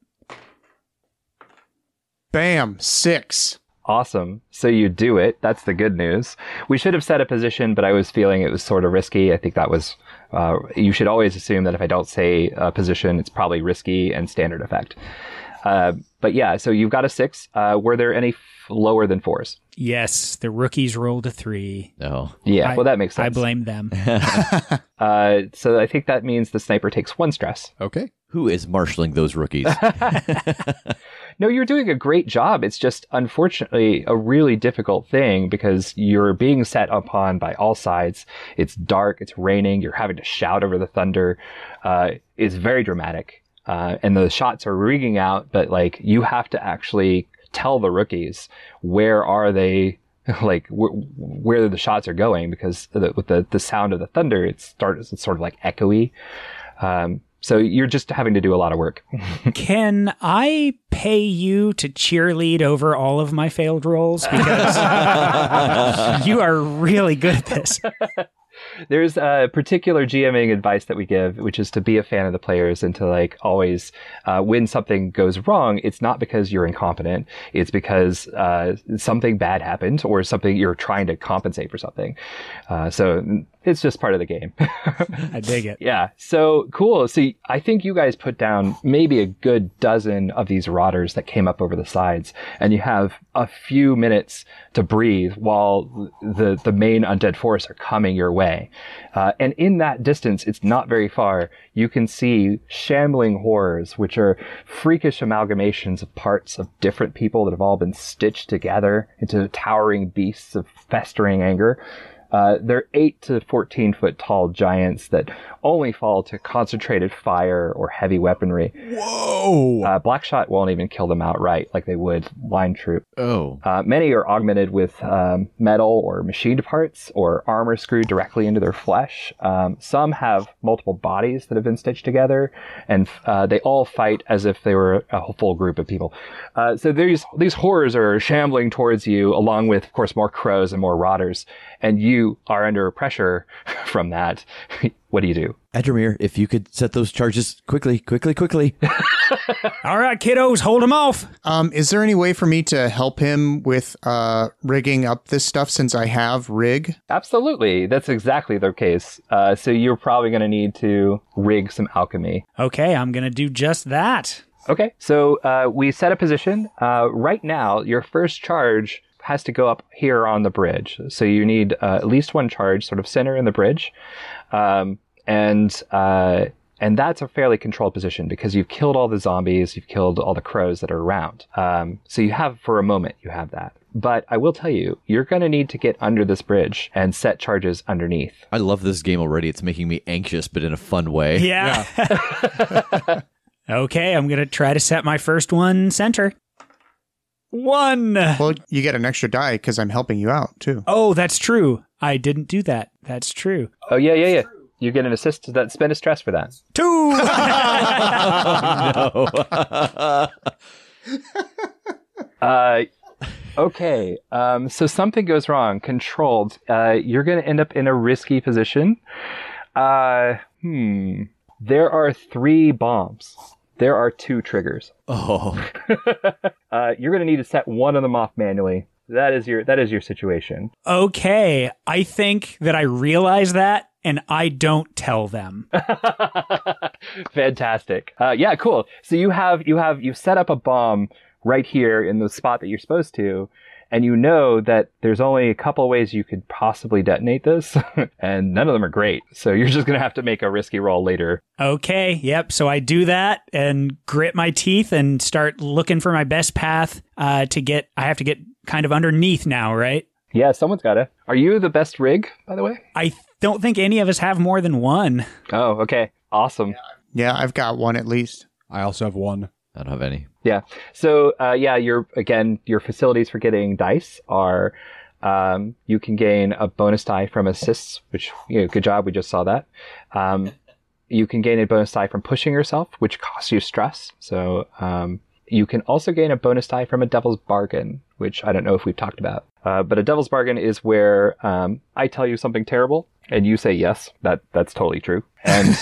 Bam, six. Awesome. So you do it. That's the good news. We should have set a position, but I was feeling it was sort of risky. I think that was, uh, you should always assume that if I don't say a position, it's probably risky and standard effect. Uh, but yeah, so you've got a six. Uh, were there any f- lower than fours? Yes, the rookies rolled a three. No. Yeah, I- well, that makes sense. I blame them. Uh, so I think that means the sniper takes one stress. Okay. Who is marshaling those rookies? No, you're doing a great job. It's just unfortunately a really difficult thing because you're being set upon by all sides. It's dark, it's raining, you're having to shout over the thunder. Uh, it's very dramatic. Uh, and the shots are ringing out, but like you have to actually tell the rookies where are they, like wh- where the shots are going because the, with the, the sound of the thunder, it starts, it's sort of like echoey. Um, so you're just having to do a lot of work. Can I pay you to cheerlead over all of my failed rolls? Because you are really good at this. There's a particular GMing advice that we give, which is to be a fan of the players and to like always, uh, when something goes wrong, it's not because you're incompetent. It's because, uh, something bad happened or something you're trying to compensate for something. Uh, so it's just part of the game. I dig it. Yeah. So cool. See, I think you guys put down maybe a good dozen of these rotters that came up over the sides, and you have a few minutes to breathe while the the main undead force are coming your way. Uh, and in that distance, it's not very far. You can see shambling horrors, which are freakish amalgamations of parts of different people that have all been stitched together into towering beasts of festering anger. Uh, they're 8 to 14 foot tall giants that only fall to concentrated fire or heavy weaponry. Whoa! Uh, Blackshot won't even kill them outright like they would line troop. Oh. Uh, many are augmented with um, metal or machined parts or armor screwed directly into their flesh. Um, some have multiple bodies that have been stitched together, and uh, they all fight as if they were a full group of people. Uh, so these these horrors are shambling towards you, along with, of course, more crows and more rotters, and you are under pressure from that. what do you do? Adramir, if you could set those charges quickly, quickly, quickly. All right, kiddos, hold them off. Um, is there any way for me to help him with uh, rigging up this stuff since I have rig? Absolutely, that's exactly the case. Uh, so you're probably going to need to rig some alchemy. Okay, I'm going to do just that. Okay, so uh, we set a position. Uh, right now, your first charge has to go up here on the bridge. So you need uh, at least one charge, sort of center in the bridge, um, and uh, and that's a fairly controlled position because you've killed all the zombies, you've killed all the crows that are around. Um, so you have for a moment you have that. But I will tell you, you're going to need to get under this bridge and set charges underneath. I love this game already. It's making me anxious, but in a fun way. Yeah. okay, I'm going to try to set my first one center. One. Well, you get an extra die because I'm helping you out too. Oh, that's true. I didn't do that. That's true. Oh yeah, yeah, yeah. You get an assist that spend a stress for that. Two. oh, no. Uh, okay. Um, so something goes wrong. Controlled. Uh, you're going to end up in a risky position. Uh, hmm. There are three bombs. There are two triggers. Oh. Uh, you're going to need to set one of them off manually. That is your that is your situation. okay, I think that I realize that and I don't tell them. Fantastic. Uh, yeah, cool. So you have you have you've set up a bomb right here in the spot that you're supposed to, and you know that there's only a couple ways you could possibly detonate this, and none of them are great. So you're just gonna have to make a risky roll later. Okay, yep. So I do that and grit my teeth and start looking for my best path uh, to get. I have to get kind of underneath now, right? Yeah, someone's gotta. Are you the best rig, by the way? I don't think any of us have more than one. Oh, okay. Awesome. Yeah, I've got one at least. I also have one. I don't have any. Yeah. So, uh, yeah, your again, your facilities for getting dice are um, you can gain a bonus die from assists, which you know, good job. We just saw that. Um, you can gain a bonus die from pushing yourself, which costs you stress. So um, you can also gain a bonus die from a devil's bargain, which I don't know if we've talked about. Uh, but a devil's bargain is where um, I tell you something terrible and you say yes. That that's totally true. And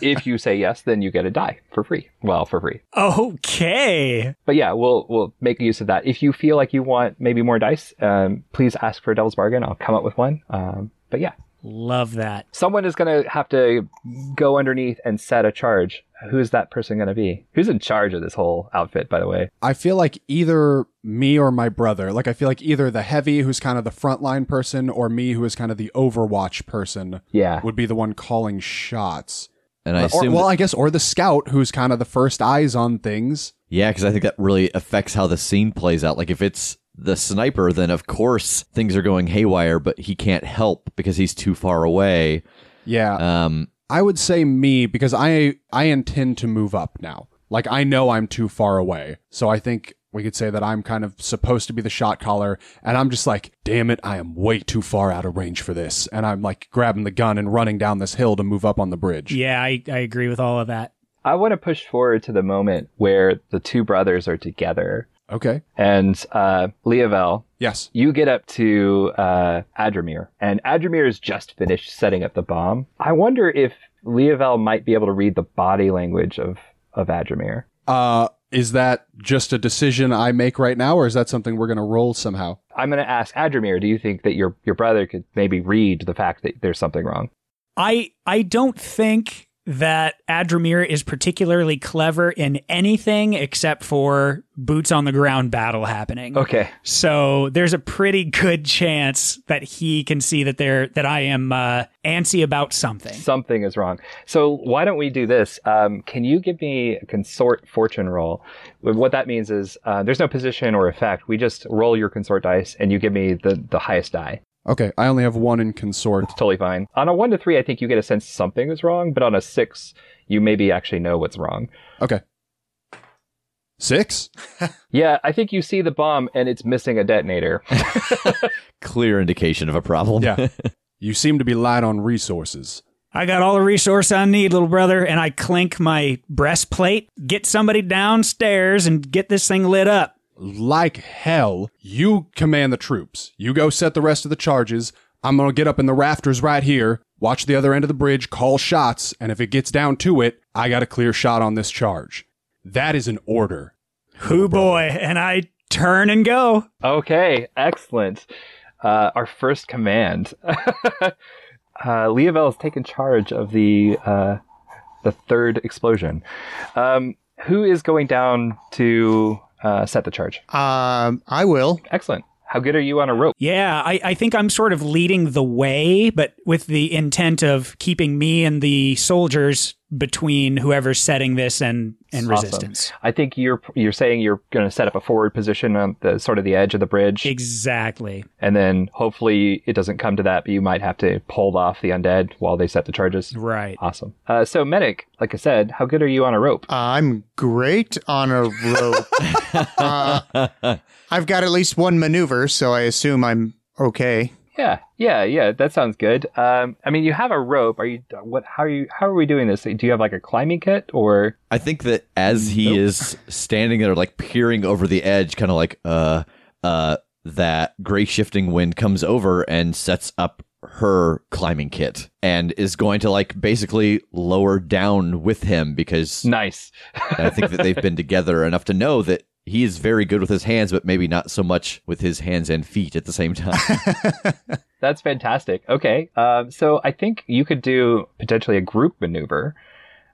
if you say yes, then you get a die for free. Well, for free. Okay. But yeah, we'll we'll make use of that. If you feel like you want maybe more dice, um, please ask for a devil's bargain. I'll come up with one. Um, but yeah, Love that. someone is going to have to go underneath and set a charge. Who's that person going to be? Who's in charge of this whole outfit, by the way? I feel like either me or my brother. Like I feel like either the heavy, who's kind of the frontline person, or me, who is kind of the Overwatch person, Yeah. would be the one calling shots. And I Or, assume, well, I guess, or the scout, who's kind of the first eyes on things. yeah, because I think that really affects how the scene plays out. Like if it's the sniper, then of course things are going haywire, but he can't help because he's too far away. Yeah, Um, I would say me because I I intend to move up now. Like I know I'm too far away, so I think we could say that I'm kind of supposed to be the shot caller, and I'm just like, damn it, I am way too far out of range for this, and I'm like grabbing the gun and running down this hill to move up on the bridge. Yeah, I, I agree with all of that. I want to push forward to the moment where the two brothers are together. Okay. And uh, Leovel, Yes. you get up to uh, Adramir, and Adramir has just finished setting up the bomb. I wonder if Leovel might be able to read the body language of, of Adramir. Uh, is that just a decision I make right now, or is that something we're gonna roll somehow? I'm going to ask Adramir, do you think that your, your brother could maybe read the fact that there's something wrong? I I don't think that Adramir is particularly clever in anything except for boots on the ground battle happening. Okay. So there's a pretty good chance that he can see that there that I am uh, antsy about something. Something is wrong. So why don't we do this? Um, can you give me a consort fortune roll? What that means is uh, there's no position or effect. We just roll your consort dice, and you give me the the highest die. Okay, I only have one in consort. It's totally fine. On a one to three, I think you get a sense something is wrong, but on a six, you maybe actually know what's wrong. Okay. Six? Yeah, I think you see the bomb and it's missing a detonator. Clear indication of a problem. Yeah. you seem to be light on resources. I got all the resource I need, little brother, and I clink my breastplate, get somebody downstairs, and get this thing lit up. Like hell, you command the troops. You go set the rest of the charges. I'm gonna get up in the rafters right here, watch the other end of the bridge, call shots, and if it gets down to it, I got a clear shot on this charge. That is an order. Hoo boy, and I turn and go. okay, excellent. Uh, our first command. uh, Leovel has taken charge of the uh, the third explosion. Um, who is going down to uh, set the charge? Um, I will. Excellent. How good are you on a rope? Yeah, I, I think I'm sort of leading the way, but with the intent of keeping me and the soldiers between whoever's setting this and, and Awesome. resistance. I think you're you're saying you're going to set up a forward position on the sort of the edge of the bridge, Exactly. and then hopefully it doesn't come to that, but you might have to pull off the undead while they set the charges. Right. Awesome. Uh, so medic, like I said, how good are you on a rope? I'm great on a rope. uh, I've got at least one maneuver, so I assume I'm okay. Yeah, yeah, yeah. That sounds good. Um, I mean, you have a rope. Are you? What? How are you? How are we doing this? Do you have like a climbing kit or? I think that as he is standing there, like peering over the edge, kind of like uh uh that gray shifting wind comes over and sets up her climbing kit and is going to like basically lower down with him because Nice. I think that they've been together enough to know that he is very good with his hands, but maybe not so much with his hands and feet at the same time. That's fantastic. Okay. Um, so I think you could do potentially a group maneuver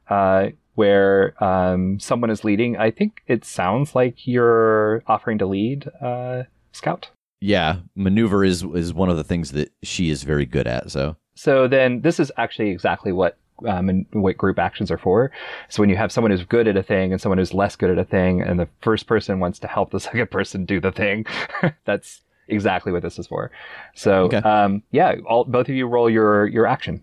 uh, where um, someone is leading. I think it sounds like you're offering to lead uh, Scout. yeah, maneuver is is one of the things that she is very good at. So So then this is actually exactly what um, and what group actions are for. So when you have someone who's good at a thing and someone who's less good at a thing, and the first person wants to help the second person do the thing, that's exactly what this is for. So Okay. um, yeah, all, both of you roll your your action.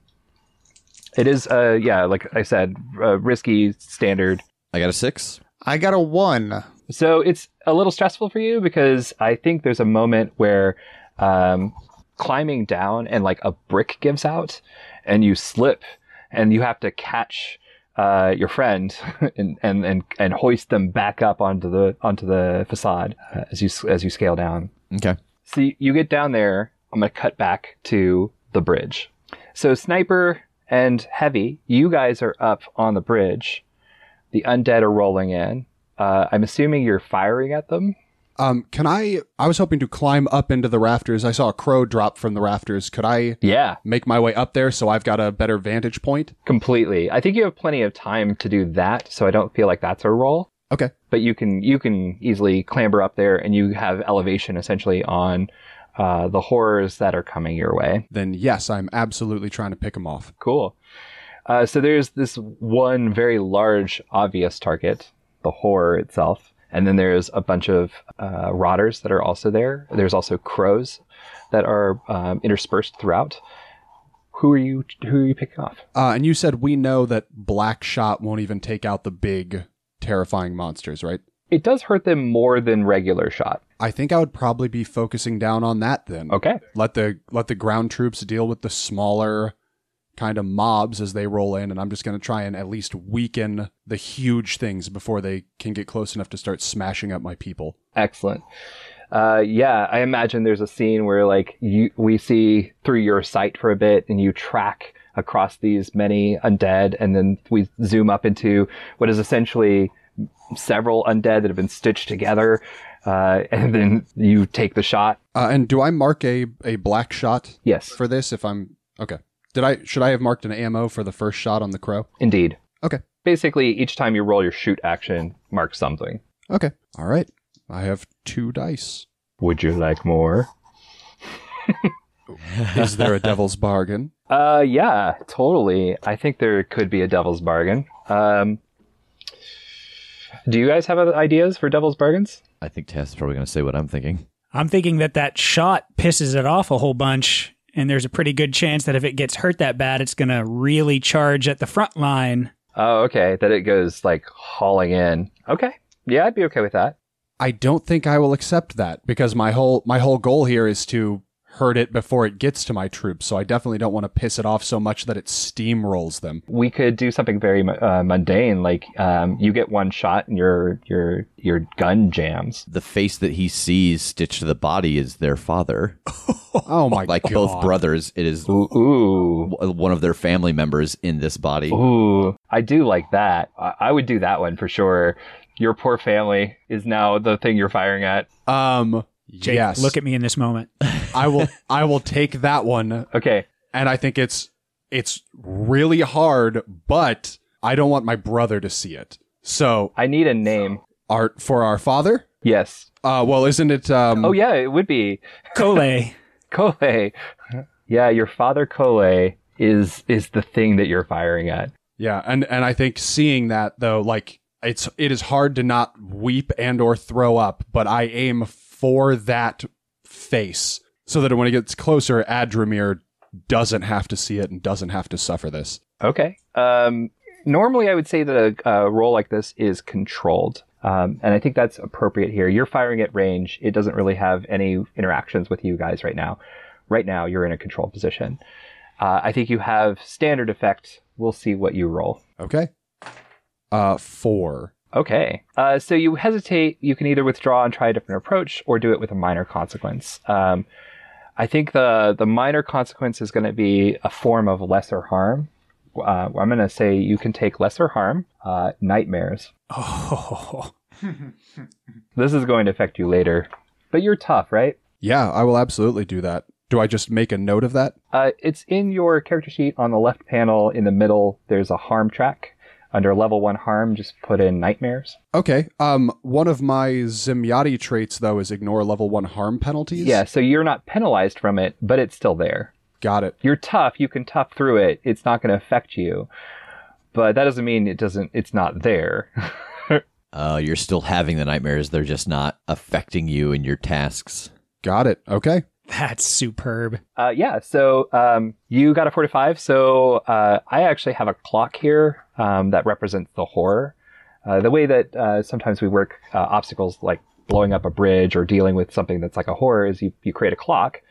It is uh yeah, like I said, uh, risky standard. I got a six. I got a one. So it's a little stressful for you because I think there's a moment where um, climbing down and like a brick gives out and you slip and you have to catch uh, your friend and, and, and, and hoist them back up onto the onto the facade uh, as you as you scale down. Okay. So you- you get down there. I'm going to cut back to the bridge. So Sniper and Heavy, you guys are up on the bridge. The undead are rolling in. Uh, I'm assuming you're firing at them. Um, can I? I was hoping to climb up into the rafters. I saw a crow drop from the rafters. Could I Yeah, make my way up there so I've got a better vantage point? completely. I think you have plenty of time to do that, so I don't feel like that's a roll. Okay. But you can you can easily clamber up there, and you have elevation essentially on uh, the horrors that are coming your way. Then yes, I'm absolutely trying to pick them off. Cool. Uh, so there's this one very large, obvious target, the horror itself, and then there's a bunch of uh, rotters that are also there. There's also crows that are um, interspersed throughout. Who are you? Who are you picking off? Uh, and you said we know that Black Shot won't even take out the big, terrifying monsters, right? It does hurt them more than regular shot. I think I would probably be focusing down on that then. Okay. Let the let the ground troops deal with the smaller kind of mobs as they roll in, and I'm just going to try and at least weaken the huge things before they can get close enough to start smashing up my people. Excellent. Uh, yeah, I imagine there's a scene where like you, we see through your sight for a bit and you track across these many undead and then we zoom up into what is essentially several undead that have been stitched together. uh, and then you take the shot. Uh, and do I mark a, a black shot Yes, for this if I'm okay? Did I should I have marked an ammo for the first shot on the crow? indeed. Okay. Basically, each time you roll your shoot action, mark something. Okay. All right. I have two dice. Would you like more? Is there a devil's bargain? Uh, yeah, totally. I think there could be a devil's bargain. Um, do you guys have ideas for devil's bargains? I think Tess is probably going to say what I'm thinking. I'm thinking that that shot pisses it off a whole bunch, and there's a pretty good chance that if it gets hurt that bad, it's going to really charge at the front line. Oh, okay. That it goes like hauling in. Okay. Yeah, I'd be okay with that. I don't think I will accept that because my whole my whole goal here is to hurt it before it gets to my troops. So I definitely don't want to piss it off so much that it steamrolls them. We could do something very uh, mundane, like um, you get one shot and your your your gun jams. The face that he sees stitched to the body is their father. Oh my god. like god! both brothers, it is Ooh, ooh, one of their family members in this body. ooh! I do like that. I, I would do that one for sure. Your poor family is now the thing you're firing at. Um. Jake, yes. look at me in this moment. I will. I will take that one, Okay. and I think it's it's really hard, but I don't want my brother to see it. So I need a name. art for our father. Yes. Uh. Well, isn't it? Um, Oh yeah, it would be Kole. Kole. Yeah, your father Kole is is the thing that you're firing at. Yeah, and and I think seeing that though, like it's it is hard to not weep and or throw up, but I aim for that face so that when it gets closer, Adramir doesn't have to see it and doesn't have to suffer this. Okay. Um, normally, I would say that a, a roll like this is controlled. Um, and I think that's appropriate here. You're firing at range. It doesn't really have any interactions with you guys right now. Right now, you're in a control position. Uh, I think you have standard effect. We'll see what you roll. Okay. Uh, four. Okay. Uh, so you hesitate. You can either withdraw and try a different approach, or do it with a minor consequence. Um, I think the the minor consequence is going to be a form of lesser harm. Uh, I'm going to say you can take lesser harm, uh, nightmares. Oh, This is going to affect you later, but you're tough, right? Yeah, I will absolutely do that. Do I just make a note of that? Uh, it's in your character sheet on the left panel in the middle. There's a harm track. Under level one harm, just put in nightmares. Okay. Um, one of my Zemyati traits though is ignore level one harm penalties. Yeah, so you're not penalized from it, but it's still there. Got it. you're tough, you can tough through it. It's not going to affect you. But that doesn't mean it doesn't it's not there. Uh, you're still having the nightmares. They're just not affecting you and your tasks. Got it. Okay. that's superb. uh, yeah, so um, you got a 45. So uh, I actually have a clock here um, that represents the horror. Uh, the way that uh, sometimes we work uh, obstacles like blowing up a bridge or dealing with something that's like a horror is you, you create a clock.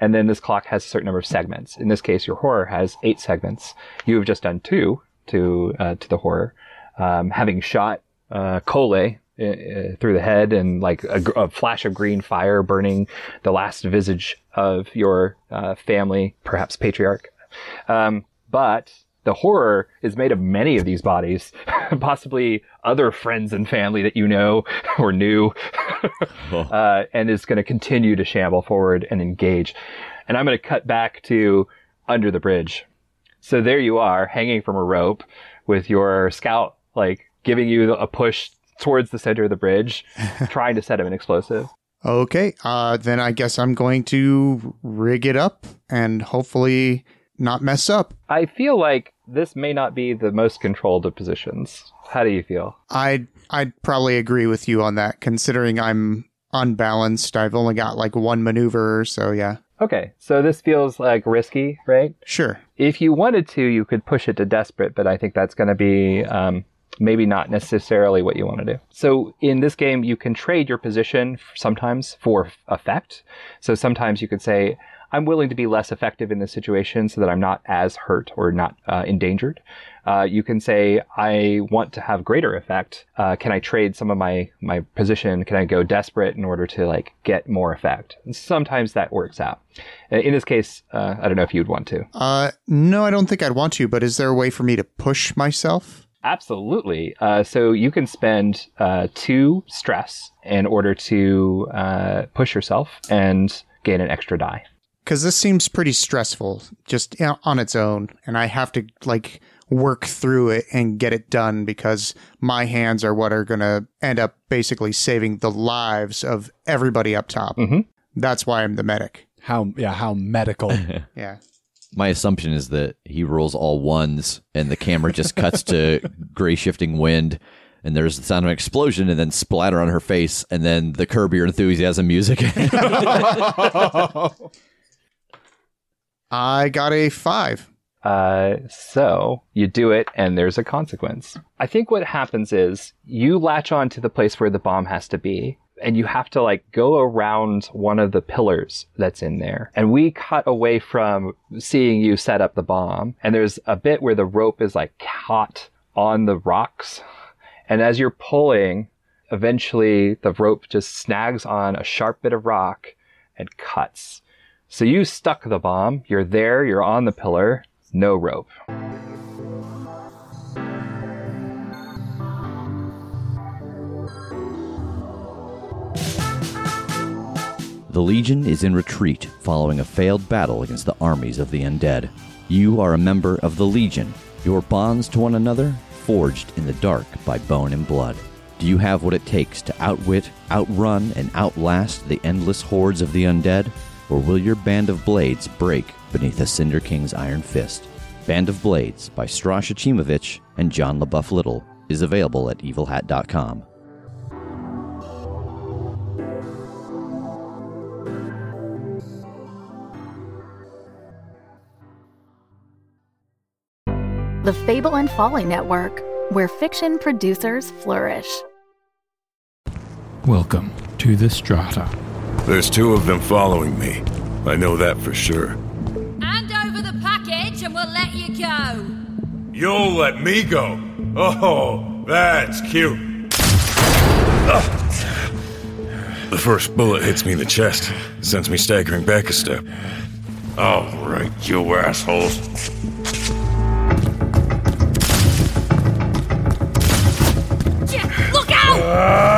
And then this clock has a certain number of segments. In this case, your horror has eight segments. You have just done two to uh, to the horror, um, having shot uh, Kole uh, uh, through the head and like a, a flash of green fire burning the last visage of your uh, family, perhaps patriarch. Um, but the horror is made of many of these bodies, possibly other friends and family that you know or knew, uh, and is going to continue to shamble forward and engage. And I'm going to cut back to under the bridge. So there you are, hanging from a rope with your scout, like giving you a push towards the center of the bridge, trying to set him an explosive. Okay, uh, then I guess I'm going to rig it up and hopefully not mess up. I feel like this may not be the most controlled of positions. How do you feel? I'd I'd probably agree with you on that, considering I'm unbalanced. I've only got like one maneuver, so yeah, Okay, so this feels like risky, right? sure. If you wanted to, you could push it to desperate, but I think that's going to be um, maybe not necessarily what you want to do. So in this game, you can trade your position sometimes for effect. So sometimes you could say, I'm willing to be less effective in this situation so that I'm not as hurt or not uh, endangered. Uh, you can say, I want to have greater effect. Uh, can I trade some of my, my position? Can I go desperate in order to like get more effect? And sometimes that works out. Uh, In this case, uh, I don't know if you'd want to. Uh, no, I don't think I'd want to. But is there a way for me to push myself? Absolutely. Uh, so you can spend uh, two stress in order to uh, push yourself and gain an extra die. Because this seems pretty stressful just you know, on its own. And I have to like work through it and get it done because my hands are what are going to end up basically saving the lives of everybody up top. Mhm. That's why I'm the medic. How yeah, how medical. Yeah. My assumption is that he rolls all ones and the camera just cuts to gray shifting wind and there's the sound of an explosion and then splatter on her face and then the curb your enthusiasm music. I got a five. Uh, so you do it, and there's a consequence. I think what happens is you latch on to the place where the bomb has to be, and you have to like go around one of the pillars that's in there. And we cut away from seeing you set up the bomb, and there's a bit where the rope is like caught on the rocks, and as you're pulling, eventually the rope just snags on a sharp bit of rock and cuts. So you stuck the bomb. You're there. You're on the pillar. No rope. The Legion is in retreat following a failed battle against the armies of the undead. You are a member of the Legion, your bonds to one another forged in the dark by bone and blood. Do you have what it takes to outwit, outrun, and outlast the endless hordes of the undead? Or will your band of blades break beneath the Cinder King's iron fist? Band of Blades by Stras Acimovic and John LeBoeuf-Little is available at evilhat.com. The Fable and Folly Network, where fiction producers flourish. Welcome to the Strata. There's two of them following me. I know that for sure. Hand over the package and we'll let you go. You'll let me go. Oh, that's cute. Ah. The first bullet hits me in the chest, sends me staggering back a step. All right, you assholes. Yeah, Look out! Ah.